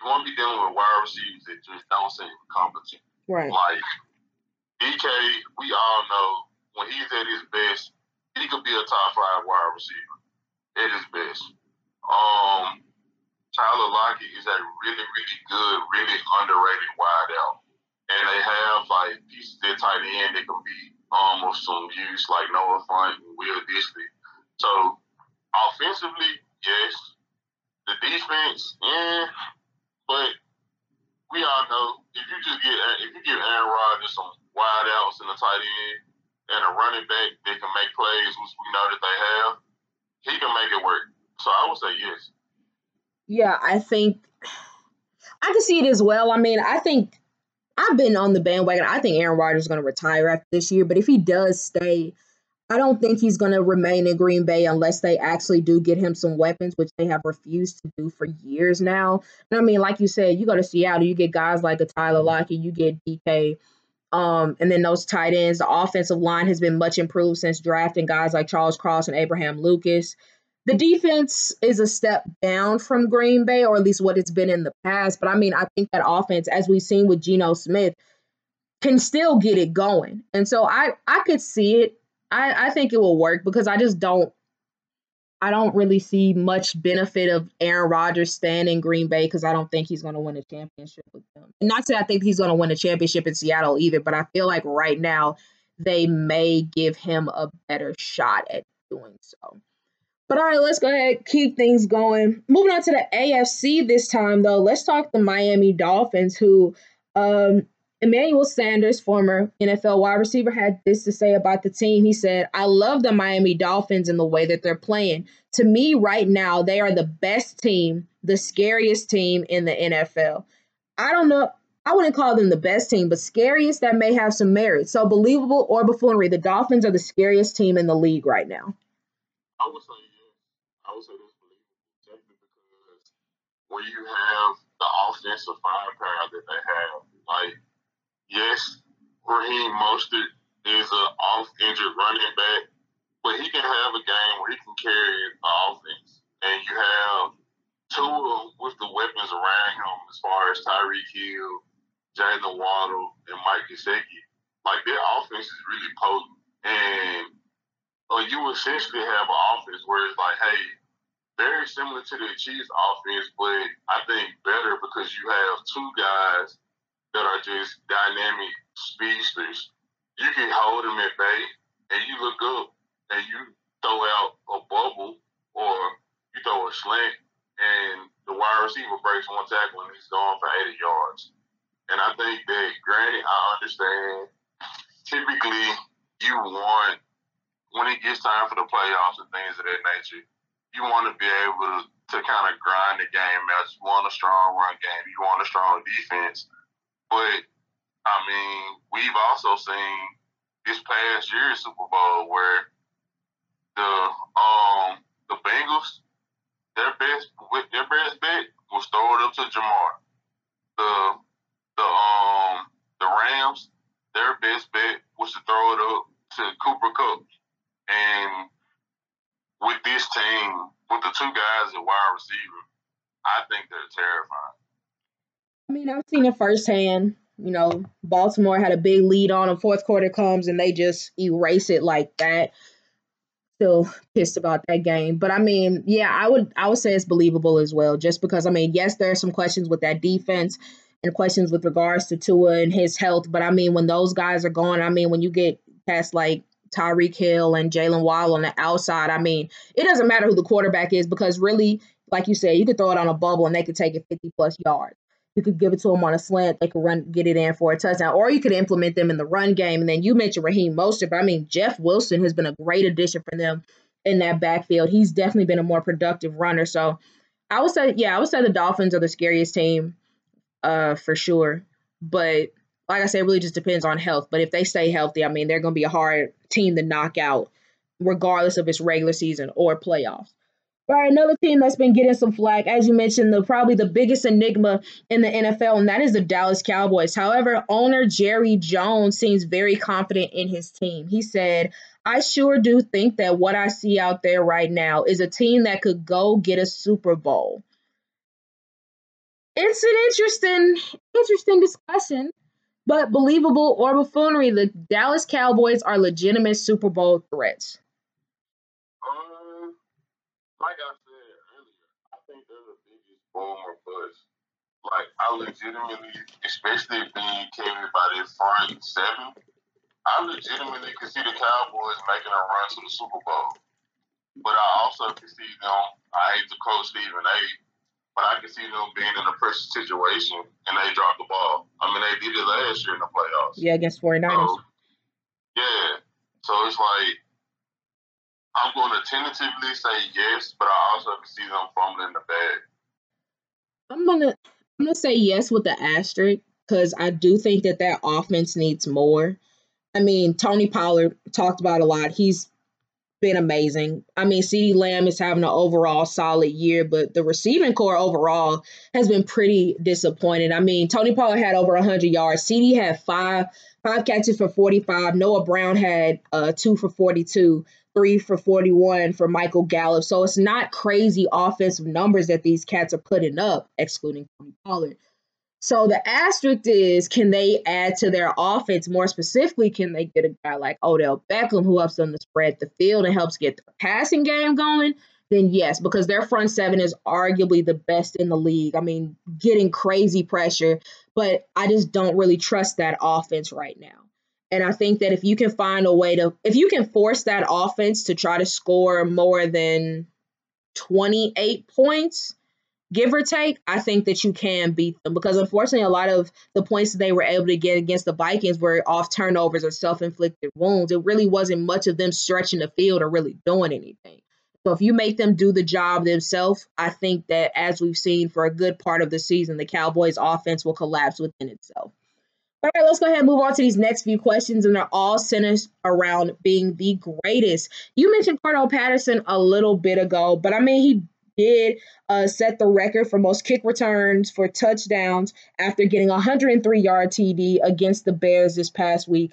You won't be dealing with wide receivers that just don't seem competent. Right. Like DK, we all know when he's at his best, he could be a top five wide receiver at his best. Um, Tyler Lockett is a really, really good, really underrated wideout. And they have like pieces at tight end that can be almost some use like Noah Fant and Will Dissly. So offensively, yes. The defense, yeah. But we all know if you just get if you give Aaron Rodgers some wide outs in the tight end and a running back that can make plays, which we know that they have, he can make it work. So I would say yes. Yeah, I think I can see it as well. I mean, I think I've been on the bandwagon. I think Aaron Rodgers is going to retire after this year, but if he does stay, I don't think he's going to remain in Green Bay unless they actually do get him some weapons, which they have refused to do for years now. And I mean, like you said, you go to Seattle, you get guys like a Tyler Lockett, you get DK, um, and then those tight ends. The offensive line has been much improved since drafting guys like Charles Cross and Abraham Lucas. The defense is a step down from Green Bay, or at least what it's been in the past. But I mean, I think that offense, as we've seen with Geno Smith, can still get it going. And so I I could see it. I, I think it will work because I just don't I don't really see much benefit of Aaron Rodgers staying in Green Bay because I don't think he's going to win a championship with them. And not that I think he's going to win a championship in Seattle either, but I feel like right now they may give him a better shot at doing so. But all right, let's go ahead keep things going. Moving on to the AFC this time, though, let's talk the Miami Dolphins, who um, Emmanuel Sanders, former NFL wide receiver, had this to say about the team. He said, I love the Miami Dolphins and the way that they're playing. To me, right now, they are the best team, the scariest team in the NFL. I don't know. I wouldn't call them the best team, but scariest that may have some merit. So, believable or buffoonery, the Dolphins are the scariest team in the league right now. I would say yes. I would say that's believable, because when you have the offensive firepower that they have, like yes, Raheem Mostert is an off injured running back, but he can have a game where he can carry the offense, and you have Tua with the weapons around him as far as Tyreek Hill, Jaylen Waddle, and Mike Gesicki. Like their offense is really potent, and uh, you essentially have an offense where it's like, hey, very similar to the Chiefs offense, but I think better because you have two guys that are just dynamic speedsters. You can hold them at bay, and you look up and you throw out a bubble or you throw a slant and the wide receiver breaks one tackle and he's gone for 80 yards. And I think that, granted, I understand typically you want, when it gets time for the playoffs and things of that nature, you want to be able to, to kind of grind the game out. You want a strong run game. You want a strong defense. But, I mean, we've also seen this past year's Super Bowl where the um the Bengals their best their best bet was throw it up to Ja'Marr. The the um the Rams, their best bet was to throw it up to Cooper Kupp. And with this team, with the two guys at wide receiver, I think they're terrifying. I mean, I've seen it firsthand. You know, Baltimore had a big lead on them. Fourth quarter comes and they just erase it like that still pissed about that game. But I mean, yeah, I would I would say it's believable as well, just because I mean, yes, there are some questions with that defense and questions with regards to Tua and his health. But I mean, when those guys are gone, I mean, when you get past like Tyreek Hill and Jaylen Waddle on the outside, I mean, it doesn't matter who the quarterback is because really, like you said, you could throw it on a bubble and they could take it 50 plus yards. You could give it to them on a slant. They could run, get it in for a touchdown, or you could implement them in the run game. And then you mentioned Raheem Mostert, but I mean Jeff Wilson has been a great addition for them in that backfield. He's definitely been a more productive runner. So I would say, yeah, I would say the Dolphins are the scariest team, uh, for sure. But like I said, it really just depends on health. But if they stay healthy, I mean, they're going to be a hard team to knock out, regardless of its regular season or playoffs. All right, another team that's been getting some flack, as you mentioned, the probably the biggest enigma in the NFL, and that is the Dallas Cowboys. However, owner Jerry Jones seems very confident in his team. He said, I sure do think that what I see out there right now is a team that could go get a Super Bowl. It's an interesting, interesting discussion, but believable or buffoonery, the Dallas Cowboys are legitimate Super Bowl threats. Like I said earlier, I think they're the biggest boom or bust. Like I legitimately, especially being carried by their front seven, I legitimately can see the Cowboys making a run to the Super Bowl. But I also can see them. I hate to quote Stephen A. But I can see them being in a pressure situation and they drop the ball. I mean, they did it last year in the playoffs. Yeah, against 49ers. So, yeah. So it's like I'm going to tentatively say yes, but I also see them fumbling the bag. I'm gonna I'm gonna say yes with the asterisk because I do think that that offense needs more. I mean, Tony Pollard talked about a lot. He's been amazing. I mean, CeeDee Lamb is having an overall solid year, but the receiving corps overall has been pretty disappointing. I mean, Tony Pollard had over 100 yards. CeeDee had five five catches for 45. Noah Brown had uh, two for 42 three for 41 for Michael Gallup. So it's not crazy offensive numbers that these cats are putting up, excluding Tony Pollard. So the asterisk is can they add to their offense? More specifically, can they get a guy like Odell Beckham who helps them to spread the field and helps get the passing game going? Then yes, because their front seven is arguably the best in the league. I mean, getting crazy pressure, but I just don't really trust that offense right now. And I think that if you can find a way to, if you can force that offense to try to score more than 28 points, give or take, I think that you can beat them because unfortunately, a lot of the points that they were able to get against the Vikings were off turnovers or self inflicted wounds. It really wasn't much of them stretching the field or really doing anything. So if you make them do the job themselves, I think that as we've seen for a good part of the season, the Cowboys offense will collapse within itself. All right, let's go ahead and move on to these next few questions, and they're all centered around being the greatest. You mentioned Cordarrelle Patterson a little bit ago, but I mean, he did uh, set the record for most kick returns for touchdowns after getting a 103 yard TD against the Bears this past week.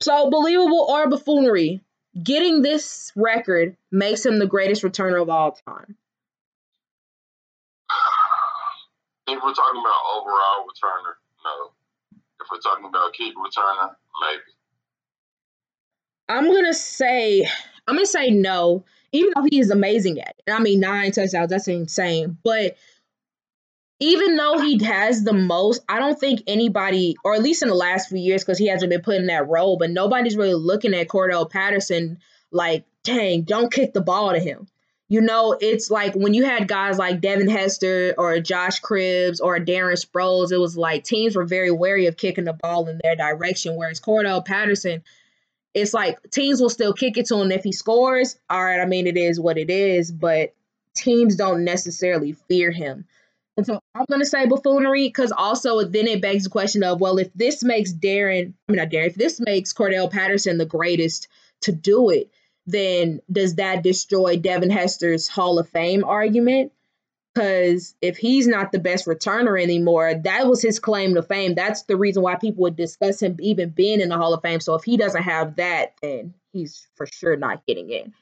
So, believable or buffoonery, getting this record makes him the greatest returner of all time. If we're talking about overall returner, no. We're talking about kick returner, maybe. I'm gonna say I'm gonna say no, even though he is amazing at it. I mean, nine touchdowns, that's insane. But even though he has the most, I don't think anybody, or at least in the last few years, because he hasn't been put in that role, but nobody's really looking at Cordell Patterson like, dang, don't kick the ball to him. You know, it's like when you had guys like Devin Hester or Josh Cribbs or Darren Sproles, it was like teams were very wary of kicking the ball in their direction. Whereas Cordell Patterson, it's like teams will still kick it to him if he scores. All right, I mean, it is what it is, but teams don't necessarily fear him. And so I'm going to say buffoonery because also then it begs the question of, well, if this makes Darren, I mean, not Darren, if this makes Cordell Patterson the greatest to do it, then does that destroy Devin Hester's Hall of Fame argument? Because if he's not the best returner anymore, that was his claim to fame. That's the reason why people would discuss him even being in the Hall of Fame. So if he doesn't have that, then he's for sure not getting in.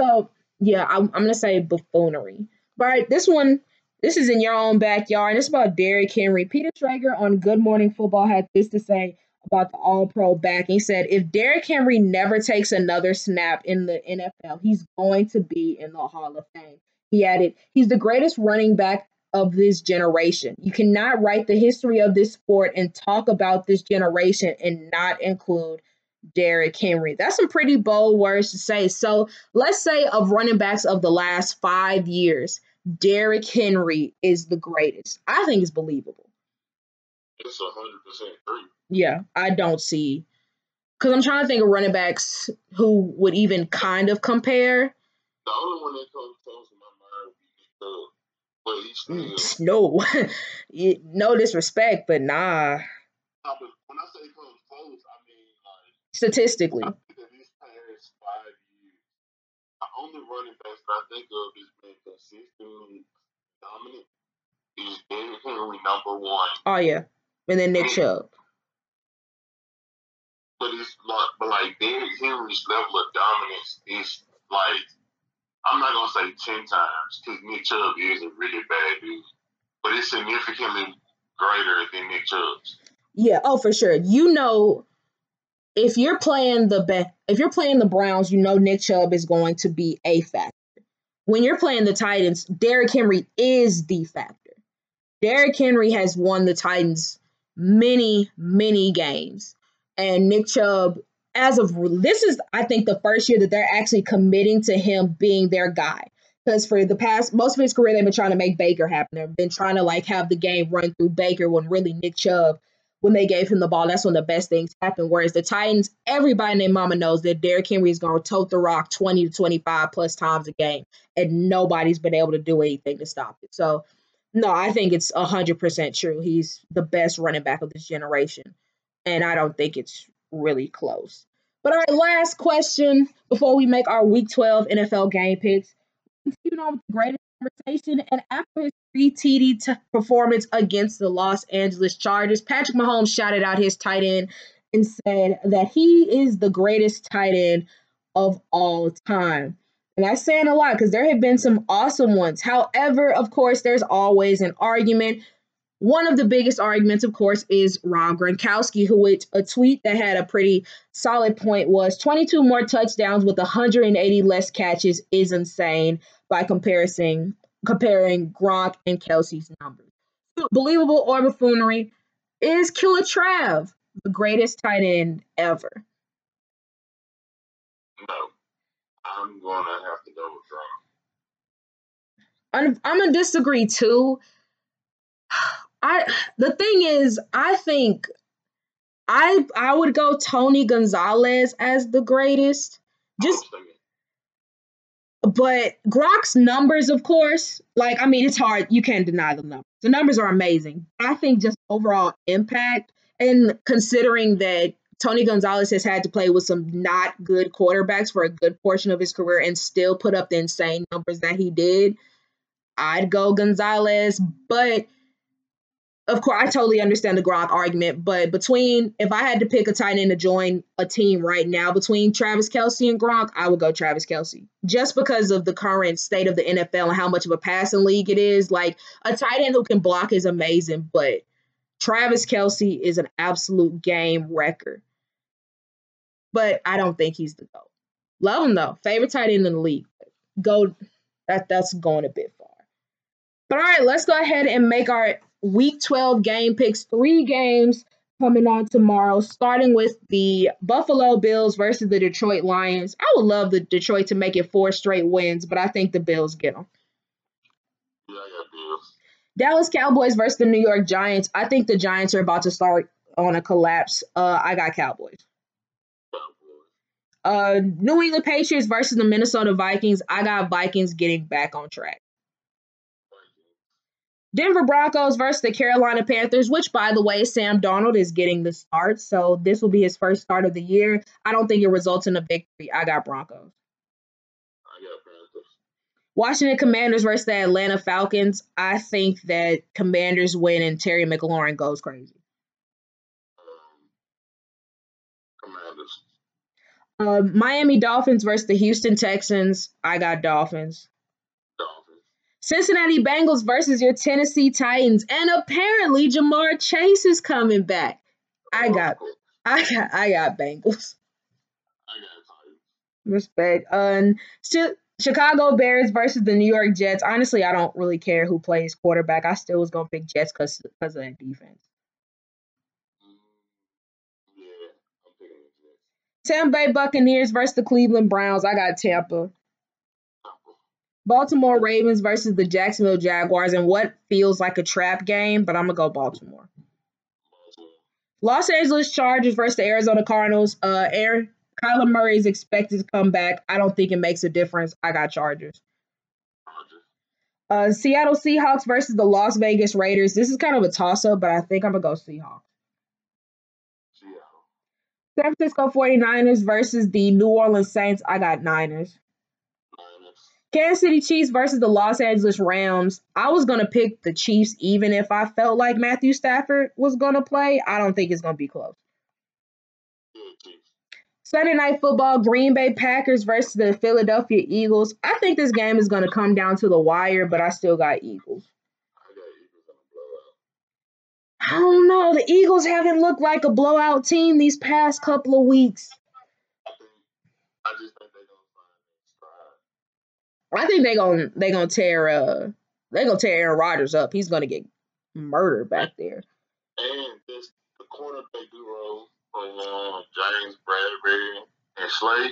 So yeah, I'm, I'm gonna say buffoonery. Right, this one, this is in your own backyard, and it's about Derrick Henry. Peter Schrager on Good Morning Football had this to say about the All Pro back. He said, if Derrick Henry never takes another snap in the NFL, he's going to be in the Hall of Fame. He added, he's the greatest running back of this generation. You cannot write the history of this sport and talk about this generation and not include Derrick Henry. That's some pretty bold words to say. So let's say of running backs of the last five years, Derrick Henry is the greatest. I think it's believable. It's 100% true. Yeah, I don't see because I'm trying to think of running backs who would even kind of compare. The only one that comes close to my mind would be Doug, but he's mm, still. No, no disrespect, but nah. Nah, but when I say comes close, I mean like Statistically, I think that these past five years, the only running backs that I think of is been consistently dominant is Derrick Henry number one. oh yeah, and then Nick Chubb. But it's like, but like Henry's level of dominance is like, I'm not gonna say ten times because Nick Chubb is a really bad dude, but it's significantly greater than Nick Chubb's. Yeah, oh for sure. You know, if you're playing the be- if you're playing the Browns, you know Nick Chubb is going to be a factor. When you're playing the Titans, Derrick Henry is the factor. Derrick Henry has won the Titans many, many games. And Nick Chubb, as of this is, I think, the first year that they're actually committing to him being their guy. Because for the past most of his career, they've been trying to make Baker happen. They've been trying to like have the game run through Baker when really Nick Chubb, when they gave him the ball, that's when the best things happen. Whereas the Titans, everybody named Mama knows that Derrick Henry is going to tote the rock 20 to 25 plus times a game, and nobody's been able to do anything to stop it. So, no, I think it's 100% true. He's the best running back of this generation. And I don't think it's really close. But all right, last question before we make our Week 12 NFL game picks. Continue on with the greatest conversation. And after his three TD t- performance against the Los Angeles Chargers, Patrick Mahomes shouted out his tight end and said that he is the greatest tight end of all time. And that's saying a lot because there have been some awesome ones. However, of course, there's always an argument. One of the biggest arguments, of course, is Rob Gronkowski, who which a tweet that had a pretty solid point was 22 more touchdowns with 180 less catches is insane by comparison comparing Gronk and Kelce's numbers. Believable or buffoonery is Killer Trav the greatest tight end ever? No, I'm gonna have to go with Gronk. I'm, I'm gonna disagree too. I the thing is, I think I I would go Tony Gonzalez as the greatest. Just but Gronk's numbers, of course, like I mean, it's hard. You can't deny the numbers. The numbers are amazing. I think just overall impact, and considering that Tony Gonzalez has had to play with some not good quarterbacks for a good portion of his career and still put up the insane numbers that he did, I'd go Gonzalez. But of course, I totally understand the Gronk argument. But between, if I had to pick a tight end to join a team right now between Travis Kelce and Gronk, I would go Travis Kelce just because of the current state of the NFL and how much of a passing league it is. Like a tight end who can block is amazing, but Travis Kelce is an absolute game wrecker. But I don't think he's the GOAT. Love him though. Favorite tight end in the league. Go that that's going a bit far. But all right, let's go ahead and make our week 12 game picks. Three games coming on tomorrow, starting with the Buffalo Bills versus the Detroit Lions. I would love the Detroit to make it four straight wins, but I think the Bills get them. Yeah, I got Bills. Dallas Cowboys versus the New York Giants. I think the Giants are about to start on a collapse. Uh, I got Cowboys. Uh, New England Patriots versus the Minnesota Vikings. I got Vikings getting back on track. Denver Broncos versus the Carolina Panthers, which, by the way, Sam Darnold is getting the start. So this will be his first start of the year. I don't think it results in a victory. I got Broncos. I got Panthers. Washington Commanders versus the Atlanta Falcons. I think that Commanders win and Terry McLaurin goes crazy. Um, Commanders. Uh, Miami Dolphins versus the Houston Texans. I got Dolphins. Cincinnati Bengals versus your Tennessee Titans. And apparently Ja'Marr Chase is coming back. I got I got I got Bengals. I got Titans. Respect. Still Chicago Bears versus the New York Jets. Honestly, I don't really care who plays quarterback. I still was gonna pick Jets because because of that defense. Mm, yeah, I'm picking Jets. Tampa Bay Buccaneers versus the Cleveland Browns. I got Tampa. Baltimore Ravens versus the Jacksonville Jaguars in what feels like a trap game, but I'm gonna go Baltimore. Los Angeles Chargers versus the Arizona Cardinals. Uh, Aaron Kyler Murray is expected to come back. I don't think it makes a difference. I got Chargers. Uh, Seattle Seahawks versus the Las Vegas Raiders. This is kind of a toss up, but I think I'm gonna go Seahawks. Seattle. San Francisco 49ers versus the New Orleans Saints. I got Niners. Kansas City Chiefs versus the Los Angeles Rams. I was gonna pick the Chiefs even if I felt like Matthew Stafford was gonna play. I don't think it's gonna be close. Sunday night football, Green Bay Packers versus the Philadelphia Eagles. I think this game is gonna come down to the wire, but I still got Eagles. I don't know. The Eagles haven't looked like a blowout team these past couple of weeks. I think. I just think they're gonna find their stride. I think they gon' they gonna tear uh they gonna tear Aaron Rodgers up. He's gonna get murdered back there. And this the cornerback duo from uh, James Bradberry and Slay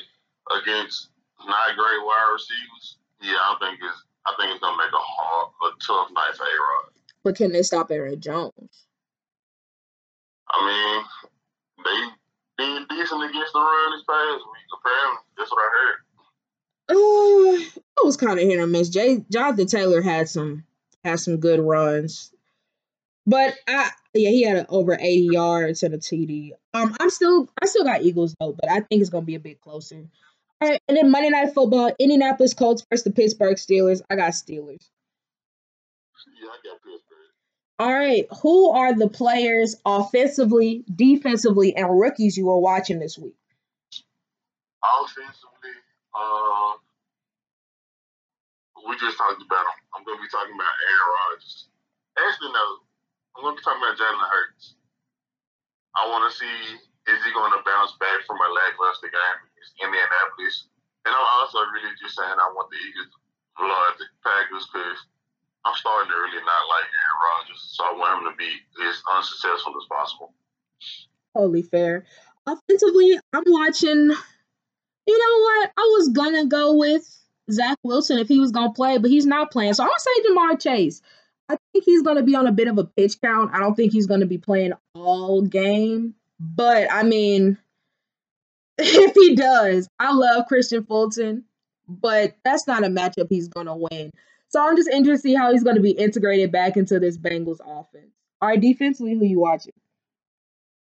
against not great wide receivers. Yeah, I think it's I think it's gonna make a hard, a tough night for A Rod. But can they stop Aaron Jones? I mean, they did decent against the run this past week. Apparently, that's what I heard. Uh, it was kind of hit or miss. Jay Jonathan Taylor had some had some good runs, but I yeah he had over eighty yards and a TD. Um, I'm still I still got Eagles though, but I think it's gonna be a bit closer. All right, and then Monday Night Football, Indianapolis Colts versus the Pittsburgh Steelers. I got Steelers. Yeah, I got Pittsburgh. All right, who are the players offensively, defensively, and rookies you are watching this week? Offensively, uh, we just talked about him. I'm gonna be talking about Aaron Rodgers. Actually, no, I'm gonna be talking about Jalen Hurts. I want to see is he going to bounce back from a lackluster game against Indianapolis, and I'm also really just saying I want the Eagles to blow the Packers because I'm starting to really not like Aaron Rodgers, so I want him to be as unsuccessful as possible. Totally fair. Offensively, I'm watching. You know what? I was gonna go with Zach Wilson if he was gonna play, but he's not playing. So I'm gonna say Ja'Marr Chase. I think he's gonna be on a bit of a pitch count. I don't think he's gonna be playing all game. But I mean, if he does, I love Kristian Fulton, but that's not a matchup he's gonna win. So I'm just interested to see how he's gonna be integrated back into this Bengals offense. All right, defensively, who you watching?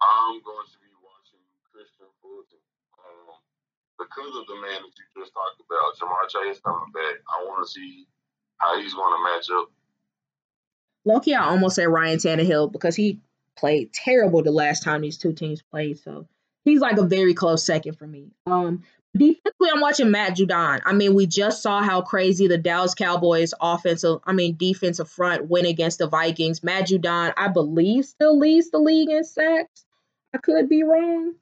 I'm going to be watching Kristian Fulton. Um, because of the man that you just talked about, Ja'Marr Chase coming back, I want to see how he's going to match up. Loki, I almost said Ryan Tannehill because he played terrible the last time these two teams played. So he's like a very close second for me. Um, defensively, I'm watching Matt Judon. I mean, we just saw how crazy the Dallas Cowboys offensive, I mean, defensive front went against the Vikings. Matt Judon, I believe, still leads the league in sacks. I could be wrong.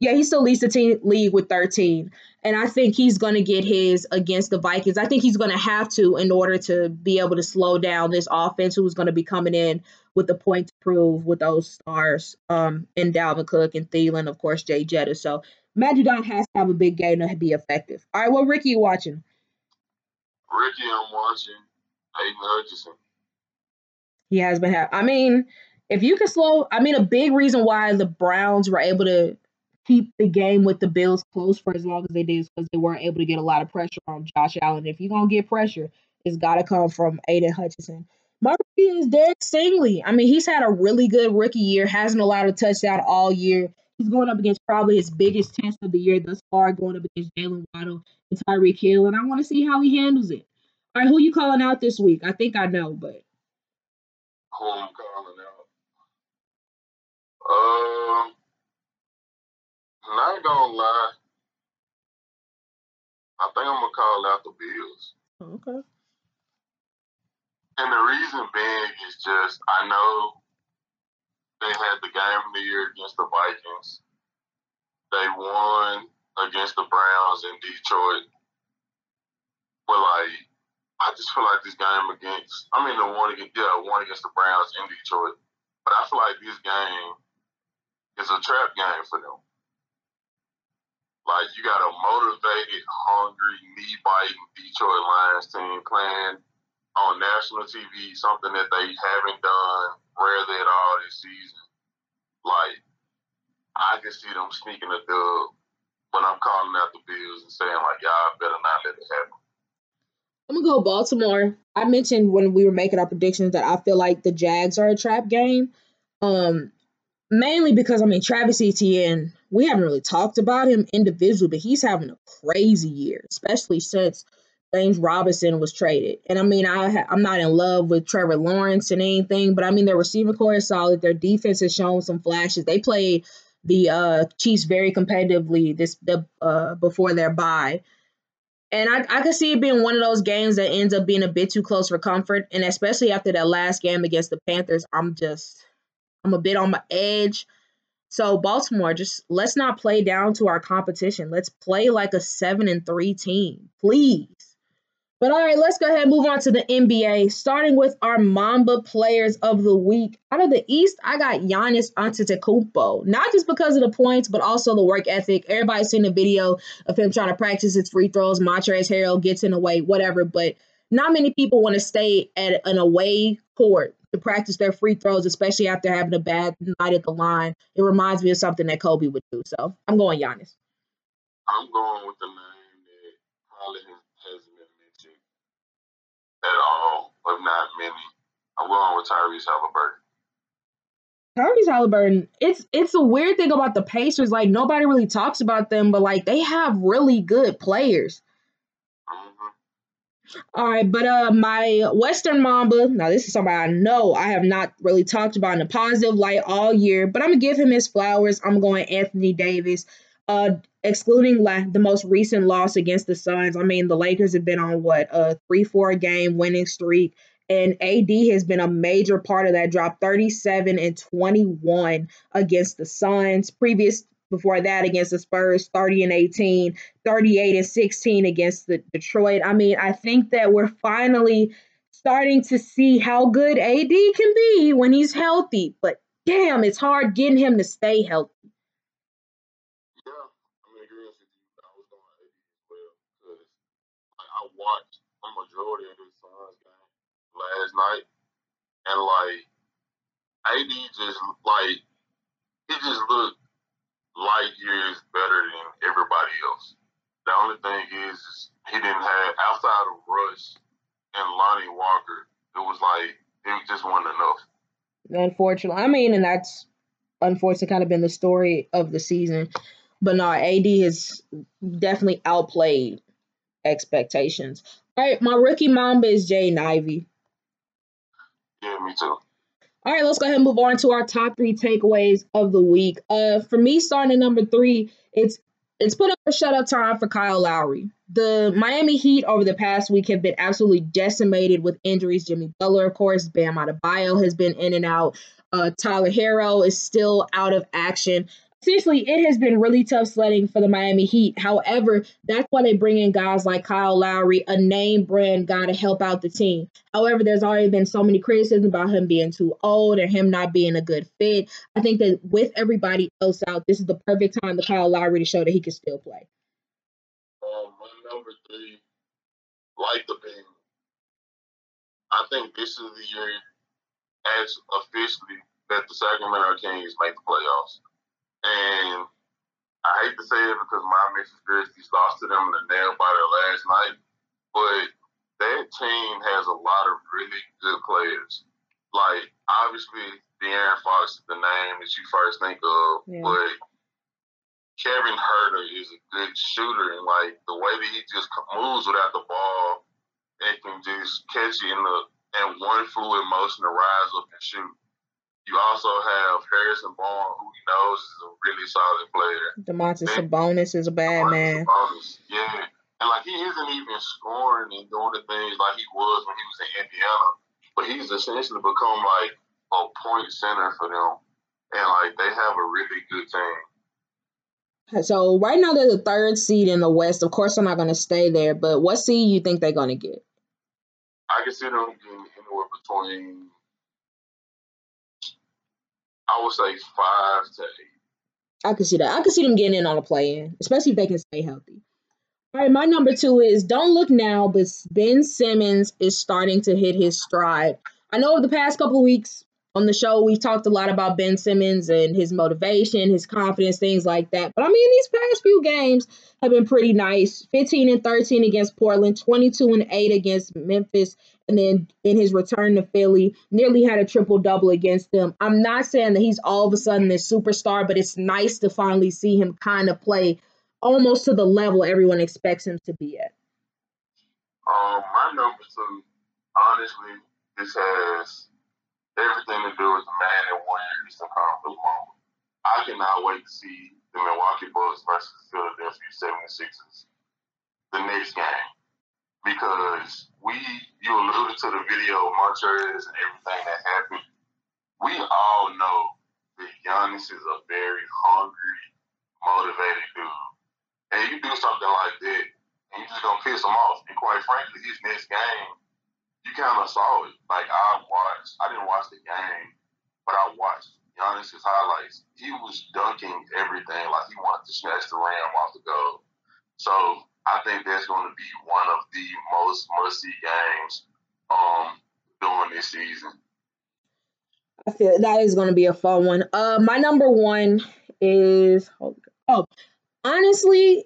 Yeah, he still leads the team league with 13. And I think he's going to get his against the Vikings. I think he's going to have to in order to be able to slow down this offense who's going to be coming in with the point to prove with those stars um, in Dalvin Cook and Thielen, of course, Jay Jetta. So Matt Judon has to have a big game to be effective. All right, what Ricky you watching? Ricky, I'm watching Aidan Hutchinson. He has been. I mean, if you can slow, I mean, a big reason why the Browns were able to keep the game with the Bills close for as long as they did because they weren't able to get a lot of pressure on Josh Allen. If you're gonna get pressure, it's got to come from Aidan Hutchinson. My rookie is Derek Stingley. I mean, he's had a really good rookie year, hasn't allowed a touchdown all year. He's going up against probably his biggest test of the year thus far, going up against Jaylen Waddle and Tyreek Hill, and I want to see how he handles it. All right, who you calling out this week? I think I know, but who I'm calling out? Um, not gonna lie, I think I'm gonna call out the Bills. Okay. And the reason being is just I know they had the game of the year against the Vikings. They won against the Browns in Detroit. But like I just feel like this game against I mean the one against yeah, one against the Browns in Detroit. But I feel like this game is a trap game for them. Like you got a motivated, hungry, knee biting Detroit Lions team playing on national TV, something that they haven't done rarely at all this season. Like, I can see them sneaking a dub when I'm calling out the Bills and saying, like, y'all better not let it happen. I'm gonna go Baltimore. I mentioned when we were making our predictions that I feel like the Jags are a trap game. Um, mainly because I mean Travis Etienne, we haven't really talked about him individually, but he's having a crazy year, especially since James Robinson was traded. And I mean, I ha- I'm not in love with Trevor Lawrence and anything, but I mean, their receiving corps is solid. Their defense has shown some flashes. They played the uh, Chiefs very competitively this the uh, before their bye. And I, I could see it being one of those games that ends up being a bit too close for comfort. And especially after that last game against the Panthers, I'm just I'm a bit on my edge. So Baltimore, just let's not play down to our competition. Let's play like a seven and three team, please. But all right, let's go ahead and move on to the NBA, starting with our Mamba players of the week. Out of the East, I got Giannis Antetokounmpo. Not just because of the points, but also the work ethic. Everybody's seen the video of him trying to practice his free throws. Montrezl Harrell gets in the way, whatever. But not many people want to stay at an away court to practice their free throws, especially after having a bad night at the line. It reminds me of something that Kobe would do. So I'm going Giannis. I'm going with the name that probably hasn't been mentioned at all, if not many. I'm going with Tyrese Halliburton. Tyrese Halliburton, it's it's a weird thing about the Pacers. Like nobody really talks about them, but like they have really good players. Mm-hmm. All right, but uh, my Western Mamba. Now this is somebody I know I have not really talked about in a positive light all year, but I'm gonna give him his flowers. I'm going Anthony Davis. Uh, excluding the most recent loss against the Suns, I mean, the Lakers have been on what a three-four game winning streak, and AD has been a major part of that. Drop 37 and 21 against the Suns. Previous before that against the Spurs, 30 and 18, 38 and 16 against the Detroit. I mean, I think that we're finally starting to see how good AD can be when he's healthy, but damn, it's hard getting him to stay healthy. I watched a majority of this Suns game last night, and like AD just like he just looked light years better than everybody else. The only thing is, is he didn't have outside of Russ and Lonnie Walker. It was like it just wasn't enough. Unfortunately, I mean, and that's unfortunately kind of been the story of the season. But no, AD has definitely outplayed expectations. All right, my rookie Mamba is Jaden Ivey. Yeah, me too. All right, let's go ahead and move on to our top three takeaways of the week. Uh, for me, starting at number three, it's it's put up a shutout time for Kyle Lowry. The Miami Heat over the past week have been absolutely decimated with injuries. Jimmy Butler, of course, Bam Adebayo has been in and out. Uh, Tyler Herro is still out of action essentially it has been really tough sledding for the Miami Heat. However, that's why they bring in guys like Kyle Lowry, a name brand guy to help out the team. However, there's already been so many criticisms about him being too old and him not being a good fit. I think that with everybody else out, this is the perfect time for Kyle Lowry to show that he can still play. Um, number three, like the Bengals. I think this is the year as officially that the Sacramento Kings make the playoffs. And I hate to say it because my Memphis Grizzlies lost to them in the nail biter last night, but that team has a lot of really good players. Like obviously, De'Aaron Fox is the name that you first think of, yeah. but Kevin Huerter is a good shooter, and like the way that he just moves without the ball and can just catch it in the in one fluid motion to rise up and shoot. You also have Harrison Barnes, who he knows is a really solid player. Domantas Sabonis is a bad man. Sabonis, yeah. And like he isn't even scoring and doing the things like he was when he was in Indiana, but he's essentially become like a point center for them, and like they have a really good team. So right now they're the third seed in the West. Of course, they're not going to stay there, but what seed you think they're going to get? I can see them getting anywhere between I would say five to eight. I can see that. I can see them getting in on a play in, especially if they can stay healthy. All right, my number two is don't look now, but Ben Simmons is starting to hit his stride. I know over the past couple weeks on the show, we've talked a lot about Ben Simmons and his motivation, his confidence, things like that. But I mean, these past few games have been pretty nice 15 and 13 against Portland, 22 and 8 against Memphis, and then in his return to Philly, nearly had a triple double against them. I'm not saying that he's all of a sudden this superstar, but it's nice to finally see him kind of play almost to the level everyone expects him to be at. Um, my number two, honestly, this has everything to do with the man won your Eastern Conference moment. I cannot wait to see the Milwaukee Bucks versus the Philadelphia 76ers the next game because we you alluded to the video of Montrez and everything that happened. We all know that Giannis is a very hungry, motivated dude. And you do something like that, and you just gonna piss him off. And quite frankly, his next game, you kind of saw it. Like I watched, I didn't watch the game, but I watched Giannis's highlights. He was dunking everything like he wanted to snatch the ram off the goal. So I think that's going to be one of the most must see games um, during this season. I feel that is going to be a fun one. Uh, my number one is oh, honestly,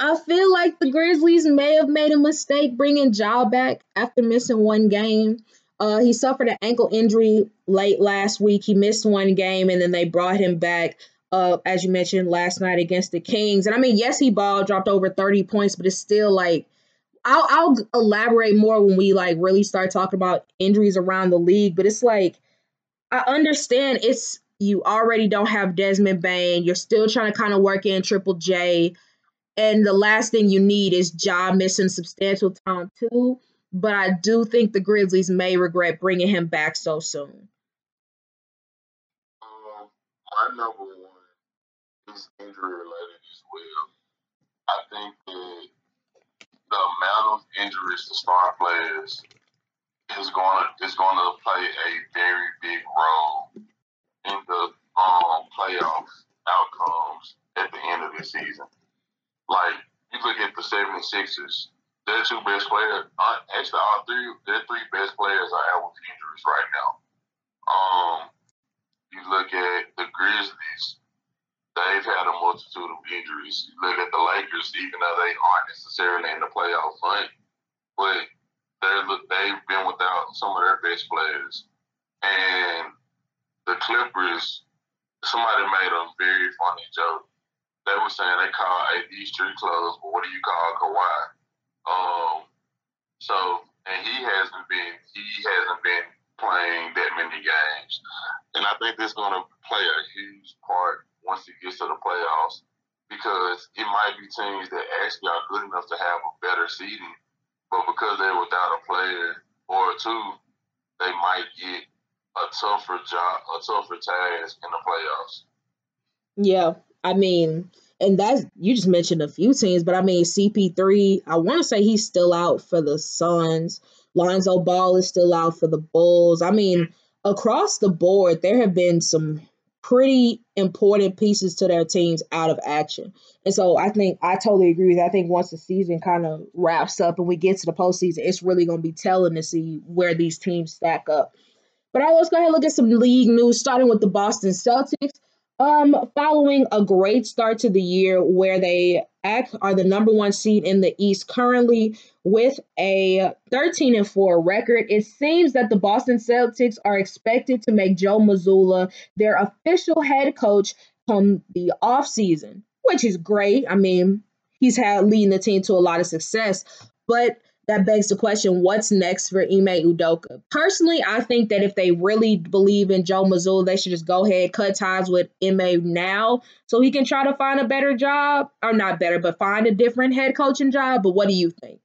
I feel like the Grizzlies may have made a mistake bringing Ja back after missing one game. Uh, he suffered an ankle injury late last week. He missed one game, and then they brought him back uh, as you mentioned last night against the Kings. And I mean, yes, he ball dropped over 30 points, but it's still like I'll I'll elaborate more when we like really start talking about injuries around the league. But it's like I understand it's you already don't have Desmond Bane. You're still trying to kind of work in Triple J. And the last thing you need is job missing substantial time too. But I do think the Grizzlies may regret bringing him back so soon. Um, my number one is injury related as well. I think that the amount of injuries to star players is going to is going to play a very big role in the um, playoff outcomes at the end of the season. Like you look at the 76ers, their two best players, actually all three, their three best players are out with injuries right now. Um, you look at the Grizzlies, they've had a multitude of injuries. You look at the Lakers, even though they aren't necessarily in the playoff hunt, but they're they've been without some of their best players. And the Clippers, somebody made a very funny joke. They were saying they call AD street clothes, but what do you call Kawhi? Um, so and he hasn't been he hasn't been playing that many games, and I think this is going to play a huge part once he gets to the playoffs because it might be teams that actually are good enough to have a better seeding, but because they're without a player or two, they might get a tougher job, a tougher task in the playoffs. Yeah, I mean, and that's you just mentioned a few teams, but I mean CP3. I want to say he's still out for the Suns. Lonzo Ball is still out for the Bulls. I mean, across the board, there have been some pretty important pieces to their teams out of action. And so I think I totally agree with. I think once the season kind of wraps up and we get to the postseason, it's really going to be telling to see where these teams stack up. But right, let's go ahead and look at some league news, starting with the Boston Celtics. Um, following a great start to the year where they act are the number one seed in the East currently with a 13 and 4 record. It seems that the Boston Celtics are expected to make Joe Mazzulla their official head coach come the offseason, which is great. I mean, he's had leading the team to a lot of success, but that begs the question what's next for Ime Udoka? Personally, I think that if they really believe in Joe Mazzulla, they should just go ahead, cut ties with Ime now so he can try to find a better job. Or not better, but find a different head coaching job. But what do you think?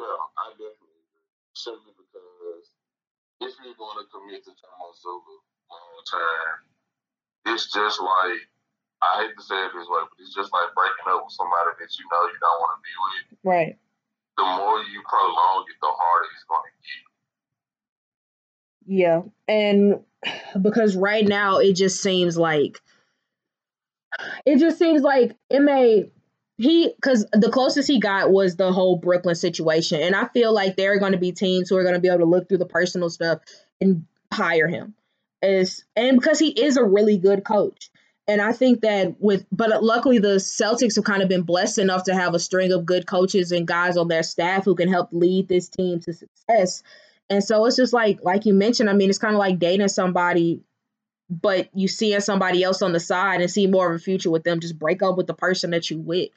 Well, I definitely agree. Simply because if you're going to commit to Joe Mazzulla long term, it's just like I hate to say it this way, but it's just like breaking up with somebody that you know you don't want to be with. Right the more you prolong it, the harder it's going to get. Yeah, and because right now it just seems like it just seems like Ime he because the closest he got was the whole Brooklyn situation, and I feel like there are going to be teams who are going to be able to look through the personal stuff and hire him. Is and because he is a really good coach. And I think that with, but luckily the Celtics have kind of been blessed enough to have a string of good coaches and guys on their staff who can help lead this team to success. And so it's just like, like you mentioned, I mean, it's kind of like dating somebody, but you seeing somebody else on the side and see more of a future with them. Just break up with the person that you with.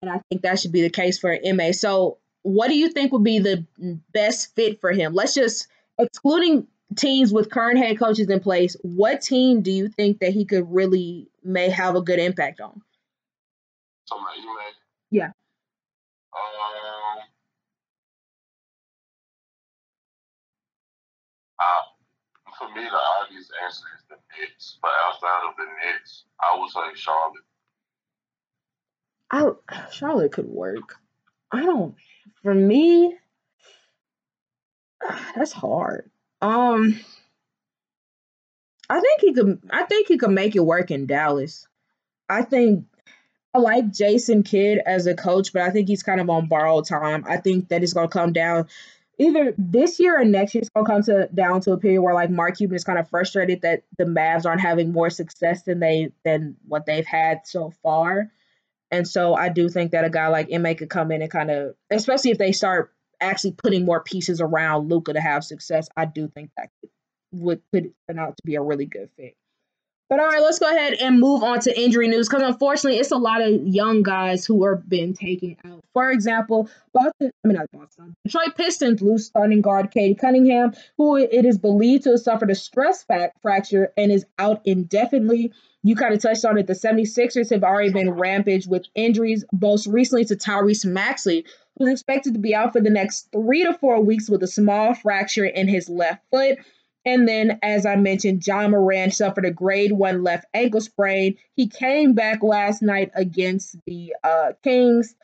And I think that should be the case for Ime. So, what do you think would be the best fit for him? Let's just excluding teams with current head coaches in place, what team do you think that he could really may have a good impact on? Somebody you may. Yeah. Um. Uh, for me, the obvious answer is the Nets. But outside of the Nets, I would say Charlotte. I Charlotte could work. I don't. For me, that's hard. Um, I think he could. I think he could make it work in Dallas. I think I like Jason Kidd as a coach, but I think he's kind of on borrowed time. I think that it's going to come down either this year or next year. It's going to come to down to a period where like Mark Cuban is kind of frustrated that the Mavs aren't having more success than they than what they've had so far. And so I do think that a guy like Ime could come in and kind of, especially if they start actually putting more pieces around Luka to have success, I do think that would could turn out to be a really good fit. But all right, let's go ahead and move on to injury news because unfortunately, it's a lot of young guys who are being taken out. For example, Boston, I mean not Boston, Detroit Pistons lose starting guard Cade Cunningham, who it is believed to have suffered a stress fracture and is out indefinitely. You kind of touched on it. The 76ers have already been rampaged with injuries, most recently to Tyrese Maxey, who's expected to be out for the next three to four weeks with a small fracture in his left foot. And then, as I mentioned, Ja Morant suffered a grade one left ankle sprain. He came back last night against the uh, Kings,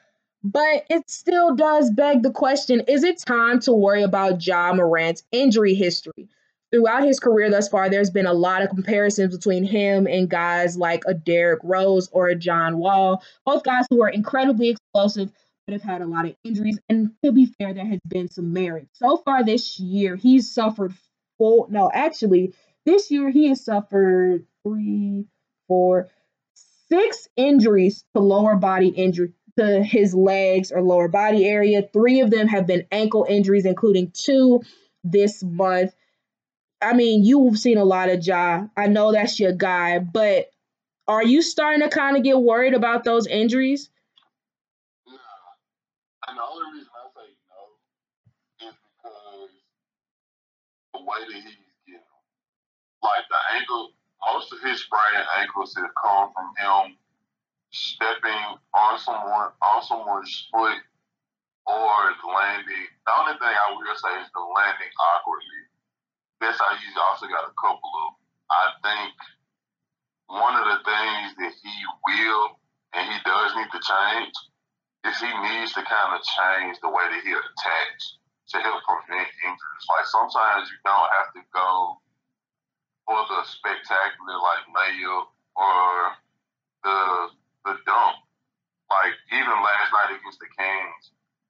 but it still does beg the question is it time to worry about Ja Morant's injury history? Throughout his career thus far, there's been a lot of comparisons between him and guys like a Derrick Rose or a John Wall, both guys who are incredibly explosive but have had a lot of injuries. And to be fair, there has been some merit. So far this year, he's suffered four, no, actually, this year he has suffered three, four, six injuries to lower body injury to his legs or lower body area. Three of them have been ankle injuries, including two this month. I mean, you've seen a lot of Ja. I know that's your guy, but are you starting to kind of get worried about those injuries? Nah. And the only reason I say no is because the way that he's getting like the ankle, most of his sprained ankles have come from him stepping on someone on someone's foot or landing. The only thing I will say is the landing awkwardly. That's how he's also got a couple of. I think one of the things that he will and he does need to change is he needs to kind of change the way that he attacks to help prevent injuries. Like sometimes you don't have to go for the spectacular like layup or the the dunk. Like even last night against the Kings,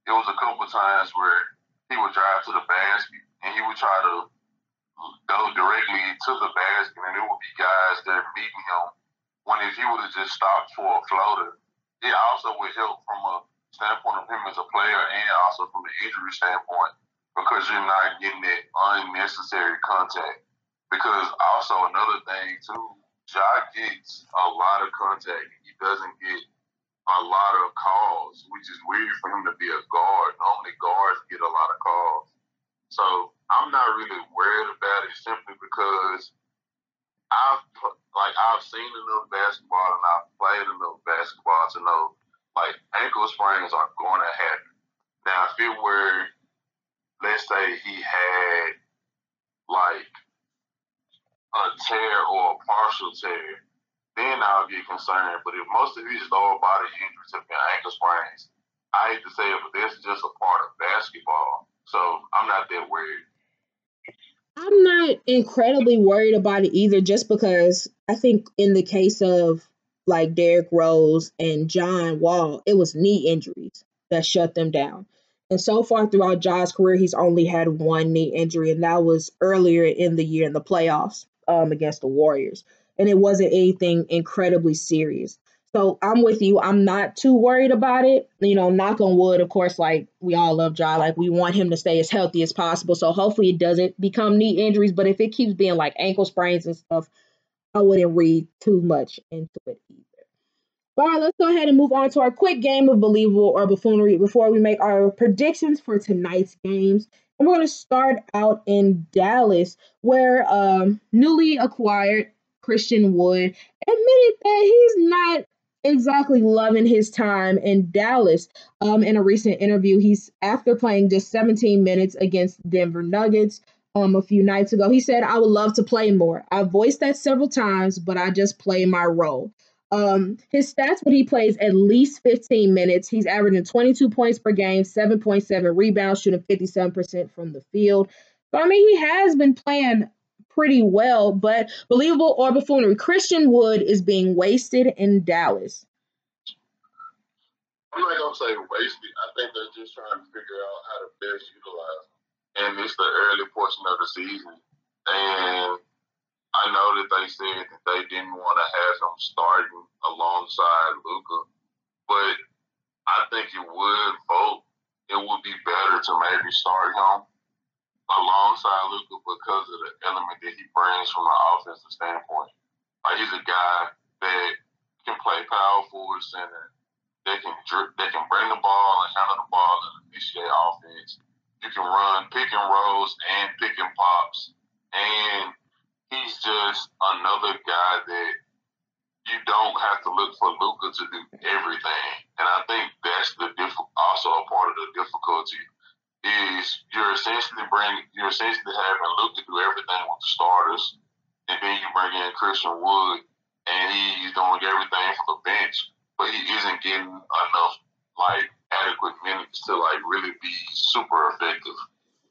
it was a couple times where he would drive to the basket and he would try to go directly to the basket, and it would be guys that beating him. When if he would have just stopped for a floater, it also would help from a standpoint of him as a player and also from the injury standpoint because you're not getting that unnecessary contact. Because also another thing too, Ja gets a lot of contact. He doesn't get a lot of calls, which is weird for him to be a guard. Normally guards get a lot of calls. So I'm not really worried about it simply because I've like I've seen enough basketball and I've played enough basketball to know like ankle sprains are going to happen. Now, if it were, let's say he had like a tear or a partial tear, then I'll get concerned. But if most of his lower body injuries have been ankle sprains, I hate to say it, but that's just a part of basketball. So I'm not that worried. I'm not incredibly worried about it either, just because I think in the case of like Derrick Rose and John Wall, it was knee injuries that shut them down. And so far throughout Ja's career, he's only had one knee injury, and that was earlier in the year in the playoffs um, against the Warriors. And it wasn't anything incredibly serious. So I'm with you. I'm not too worried about it. You know, knock on wood, of course, like we all love Ja. Like we want him to stay as healthy as possible. So hopefully it doesn't become knee injuries. But if it keeps being like ankle sprains and stuff, I wouldn't read too much into it either. All right, let's go ahead and move on to our quick game of believable or buffoonery before we make our predictions for tonight's games. And we're going to start out in Dallas, where um, newly acquired Christian Wood admitted that he's not exactly loving his time in Dallas. Um, in a recent interview, he's after playing just 17 minutes against Denver Nuggets um a few nights ago. He said, "I would love to play more. I voiced that several times, but I just play my role." Um, his stats when he plays at least 15 minutes, he's averaging 22 points per game, 7.7 rebounds, shooting 57% from the field. So I mean, he has been playing pretty well, but believable or buffoonery. Christian Wood is being wasted in Dallas. I'm not gonna say wasted. I think they're just trying to figure out how to best utilize him. And it's the early portion of the season. And I know that they said that they didn't want to have him starting alongside Luka, but I think it would vote. It would be better to maybe start him alongside Luka because of the element that he brings from an offensive standpoint. Like he's a guy that can play power forward center. They can drip, they can bring the ball and handle the ball and initiate offense. You can run pick and rolls and pick and pops. And he's just another guy that you don't have to look for Luka to do everything. And I think that's the diff- also a part of the difficulty is you're essentially bringing you're essentially having Luka do everything with the starters, and then you bring in Christian Wood, and he's doing everything from the bench, but he isn't getting enough like adequate minutes to like really be super effective.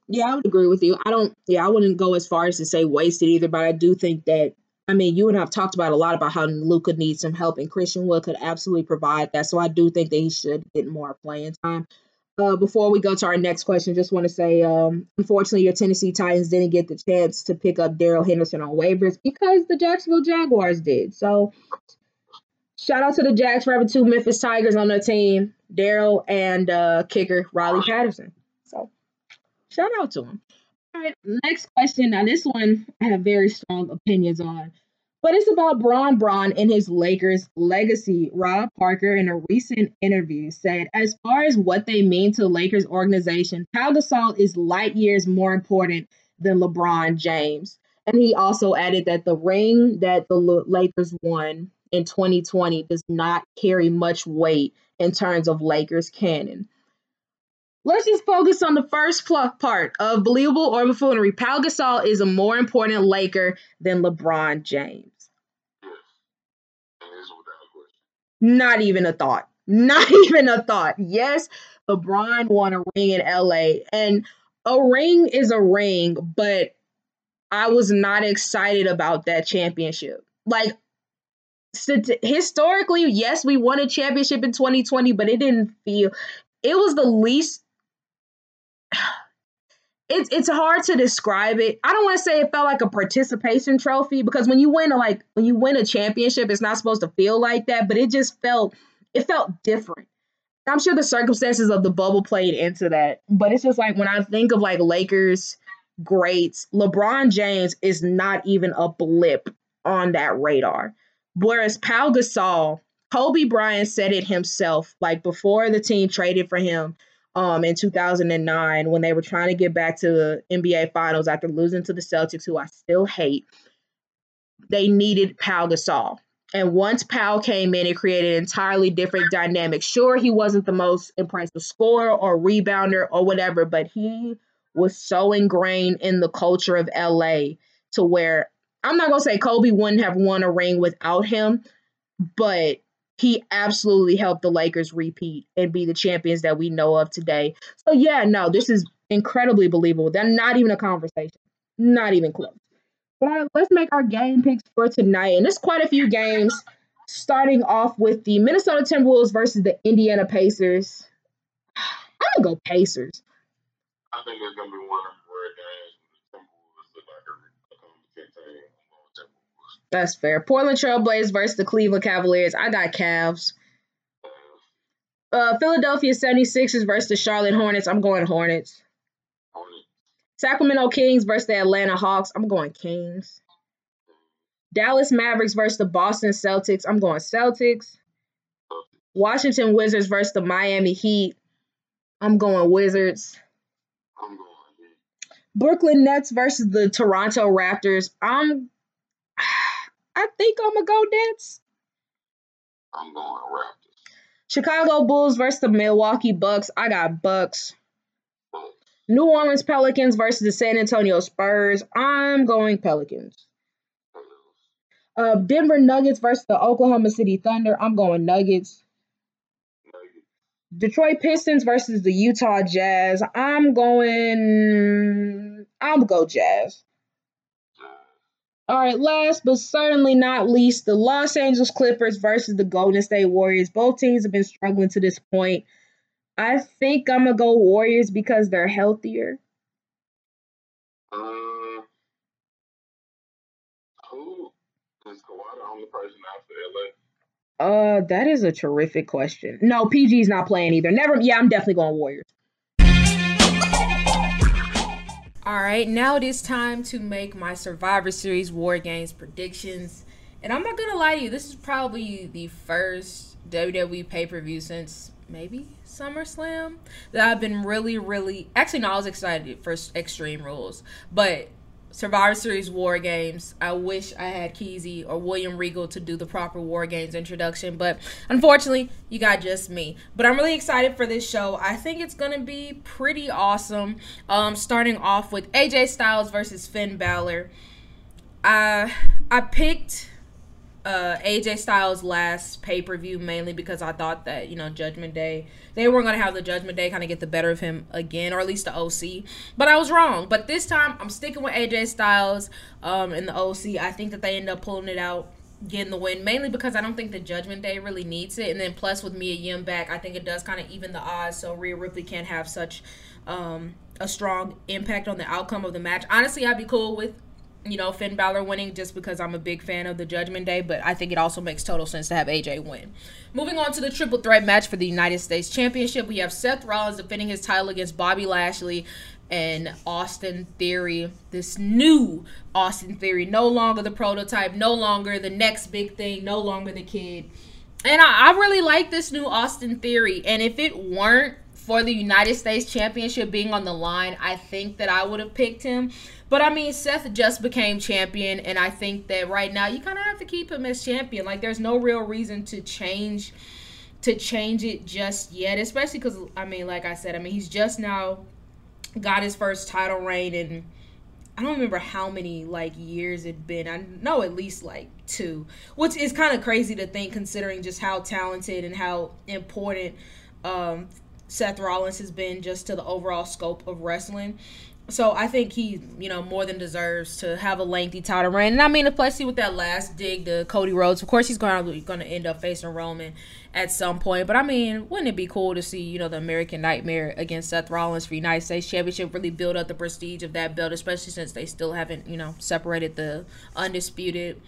Yeah, I would agree with you. I don't. Yeah, I wouldn't go as far as to say wasted either, but I do think that. I mean, you and I have talked about a lot about how Luka needs some help, and Christian Wood could absolutely provide that. So I do think that he should get more playing time. Uh, before we go to our next question, just want to say, um, unfortunately, your Tennessee Titans didn't get the chance to pick up Darrell Henderson on waivers because the Jacksonville Jaguars did. So, shout out to the Jags for having two Memphis Tigers on their team, Darrell and uh, kicker Riley Patterson. So, shout out to them. All right, next question. Now, this one I have very strong opinions on, but it's about Bron Bron and his Lakers legacy. Rob Parker, in a recent interview, said, as far as what they mean to Lakers organization, Pau Gasol is light years more important than LeBron James. And he also added that the ring that the Lakers won in 2020 does not carry much weight in terms of Lakers canon. Let's just focus on the first part of believable or buffoonery. Pau Gasol is a more important Laker than LeBron James. Not even a thought. Not even a thought. Yes, LeBron won a ring in LA, and a ring is a ring, but I was not excited about that championship. Like historically, yes, we won a championship in 2020, but it didn't feel it was the least it's it's hard to describe it. I don't want to say it felt like a participation trophy because when you win a like when you win a championship, it's not supposed to feel like that, but it just felt it felt different. I'm sure the circumstances of the bubble played into that, but it's just like when I think of like Lakers greats, LeBron James is not even a blip on that radar. Whereas Pau Gasol, Kobe Bryant said it himself, like before the team traded for him um, in 2009 when they were trying to get back to the NBA Finals after losing to the Celtics, who I still hate. They needed Pau Gasol. And once Pau came in, it created an entirely different dynamic. Sure, he wasn't the most impressive scorer or rebounder or whatever, but he was so ingrained in the culture of LA to where I'm not gonna say Kobe wouldn't have won a ring without him, but he absolutely helped the Lakers repeat and be the champions that we know of today. So yeah, no, this is incredibly believable. They're not even a conversation. Not even close. But let's make our game picks for tonight. And there's quite a few games, starting off with the Minnesota Timberwolves versus the Indiana Pacers. I'm gonna go Pacers. I think it's gonna be one of That's fair. Portland Trailblazers versus the Cleveland Cavaliers. I got Cavs. Uh, Philadelphia 76ers versus the Charlotte Hornets. I'm going Hornets. Sacramento Kings versus the Atlanta Hawks. I'm going Kings. Dallas Mavericks versus the Boston Celtics. I'm going Celtics. Washington Wizards versus the Miami Heat. I'm going Wizards. Brooklyn Nets versus the Toronto Raptors. I'm I think I'm gonna go Nets. I'm going Raptors. Chicago Bulls versus the Milwaukee Bucks. I got Bucks. New Orleans Pelicans versus the San Antonio Spurs. I'm going Pelicans. Uh, Denver Nuggets versus the Oklahoma City Thunder. I'm going Nuggets. Nuggets. Detroit Pistons versus the Utah Jazz. I'm going. I'm go Jazz. All right, last but certainly not least, the Los Angeles Clippers versus the Golden State Warriors. Both teams have been struggling to this point. I think I'm gonna go Warriors because they're healthier. Um, who is Kawhi the only person out for LA? Uh, that is a terrific question. No, PG's not playing either. Never. Yeah, I'm definitely going Warriors. All right, now it is time to make my Survivor Series War Games predictions. And I'm not gonna lie to you, this is probably the first WWE pay per view since maybe SummerSlam that I've been really, really. Actually, no, I was excited for Extreme Rules, but Survivor Series War Games. I wish I had Keezy or William Regal to do the proper War Games introduction, but unfortunately, you got just me. But I'm really excited for this show. I think it's gonna be pretty awesome. Um, starting off with AJ Styles versus Finn Balor. I I picked uh, AJ Styles' last pay per view mainly because I thought that you know Judgment Day they weren't gonna have the Judgment Day kind of get the better of him again, or at least the OC. But I was wrong. But this time I'm sticking with AJ Styles um, in the OC. I think that they end up pulling it out. Getting the win mainly because I don't think the Judgment Day really needs it, and then plus with Mia Yim back, I think it does kind of even the odds so Rhea Ripley can't have such um, a strong impact on the outcome of the match. Honestly, I'd be cool with you know, Finn Balor winning just because I'm a big fan of the Judgment Day, but I think it also makes total sense to have AJ win. Moving on to the triple threat match for the United States Championship, we have Seth Rollins defending his title against Bobby Lashley. and Austin Theory, this new Austin Theory, no longer the prototype, no longer the next big thing, no longer the kid. And I, I really like this new Austin Theory. And if it weren't for the United States Championship being on the line, I think that I would have picked him. But I mean, Seth just became champion, and I think that right now you kind of have to keep him as champion. Like, there's no real reason to change to change it just yet, especially because I mean, like I said, I mean he's just now got his first title reign and I don't remember how many like years it'd been. I know at least like two, which is kind of crazy to think considering just how talented and how important um, Seth Rollins has been just to the overall scope of wrestling. So I think he, you know, more than deserves to have a lengthy title reign. And I mean, especially with that last dig to Cody Rhodes, of course he's going to end up facing Roman at some point. But I mean, wouldn't it be cool to see, you know, the American Nightmare against Seth Rollins for United States Championship really build up the prestige of that belt, especially since they still haven't, you know, separated the undisputed,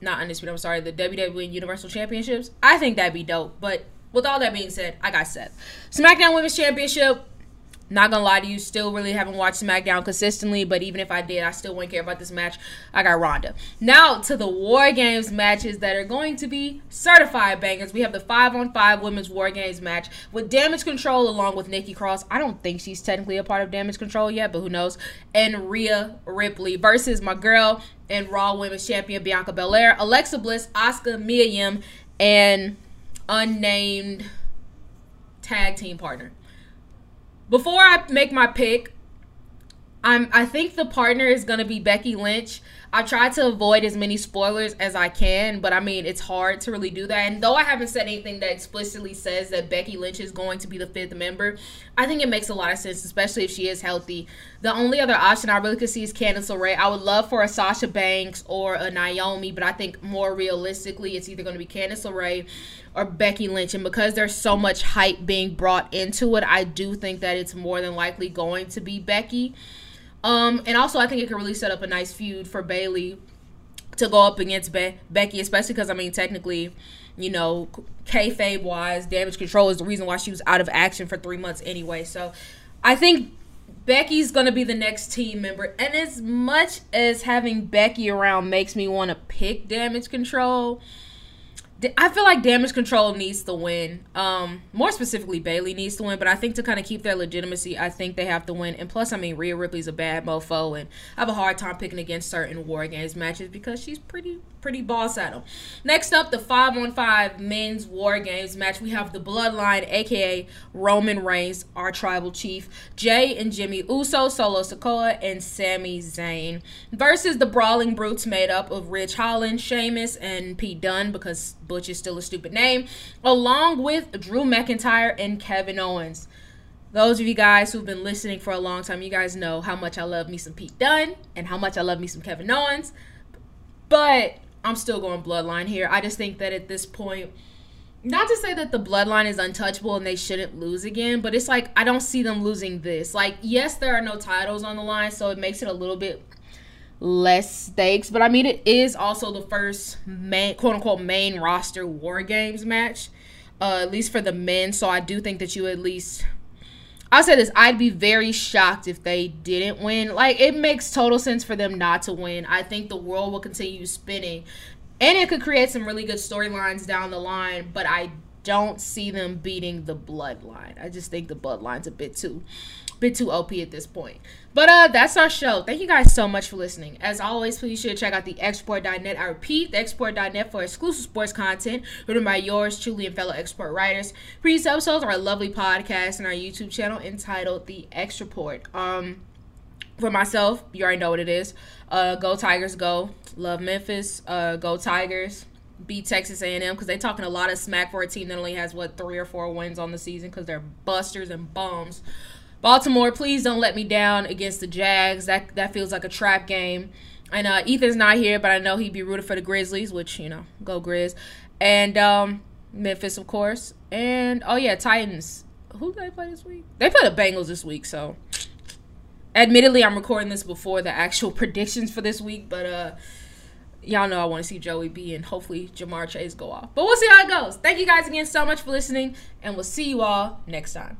not undisputed. I'm sorry, the WWE Universal Championships. I think that'd be dope. But with all that being said, I got Seth. SmackDown Women's Championship not gonna lie to you, still really haven't watched SmackDown consistently, but even if I did, I still wouldn't care about this match. I got Ronda. Now to the War Games matches that are going to be certified bangers. We have the 5 on 5 Women's War Games match with Damage Control along with Nikki Cross. I don't think she's technically a part of Damage Control yet, but who knows? And Rhea Ripley versus my girl and Raw Women's Champion Bianca Belair, Alexa Bliss, Asuka, Mia Yim, and unnamed tag team partner before I make my pick, I'm I think the partner is gonna be Becky Lynch. I try to avoid as many spoilers as I can, but I mean it's hard to really do that. And though I haven't said anything that explicitly says that Becky Lynch is going to be the fifth member, I think it makes a lot of sense, especially if she is healthy. The only other option I really could see is Candice LeRae. I would love for a Sasha Banks or a Naomi, but I think more realistically, it's either going to be Candice LeRae or Becky Lynch. And because there's so much hype being brought into it, I do think that it's more than likely going to be Becky. Um, and also, I think it could really set up a nice feud for Bayley to go up against Be- Becky, especially because I mean, technically, you know, kayfabe wise, damage control is the reason why she was out of action for three months anyway. So, I think Becky's gonna be the next team member. And as much as having Becky around makes me want to pick damage control, I feel like Damage Control needs to win. Um, more specifically, Bayley needs to win. But I think to kind of keep their legitimacy, I think they have to win. And plus, I mean, Rhea Ripley's a bad mofo, and I have a hard time picking against certain War Games matches because she's pretty pretty ball saddle. Next up, the five on five men's War Games match. We have the Bloodline, aka Roman Reigns, our tribal chief, Jey and Jimmy Uso, Solo Sikoa, and Sami Zayn, versus the Brawling Brutes made up of Ridge Holland, Sheamus, and Pete Dunne because Butch is still a stupid name, along with Drew McIntyre and Kevin Owens. Those of you guys who've been listening for a long time, you guys know how much I love me some Pete Dunne and how much I love me some Kevin Owens. But I'm still going bloodline here. I just think that at this point, not to say that the bloodline is untouchable and they shouldn't lose again, but it's like I don't see them losing this. Like, yes, there are no titles on the line, so it makes it a little bit less stakes. But I mean, it is also the first main, quote unquote, main roster War Games match, uh, at least for the men. So I do think that you at least I'll say this: I'd be very shocked if they didn't win. Like it makes total sense for them not to win. I think the world will continue spinning, and it could create some really good storylines down the line. But I don't see them beating the bloodline. I just think the bloodline's a bit too bit too OP at this point. But uh that's our show. Thank you guys so much for listening. As always, please sure to check out the XReport.net. I repeat, the XReport.net for exclusive sports content written by yours truly and fellow X Report writers. Previous episodes are a lovely podcast and our YouTube channel entitled The X Report. Um for myself, you already know what it is. Uh go Tigers go. Love Memphis. Uh go Tigers beat Texas A&M because they're talking a lot of smack for a team that only has what three or four wins on the season because they're busters and bums. Baltimore, please don't let me down against the Jags. That that feels like a trap game. And uh, Ethan's not here, but I know he'd be rooted for the Grizzlies, which you know, go Grizz. And um, Memphis, of course. And oh yeah, Titans. Who do they play this week? They play the Bengals this week, so. Admittedly, I'm recording this before the actual predictions for this week, but uh y'all know I want to see Joey B and hopefully Ja'Marr Chase go off. But we'll see how it goes. Thank you guys again so much for listening, and we'll see you all next time.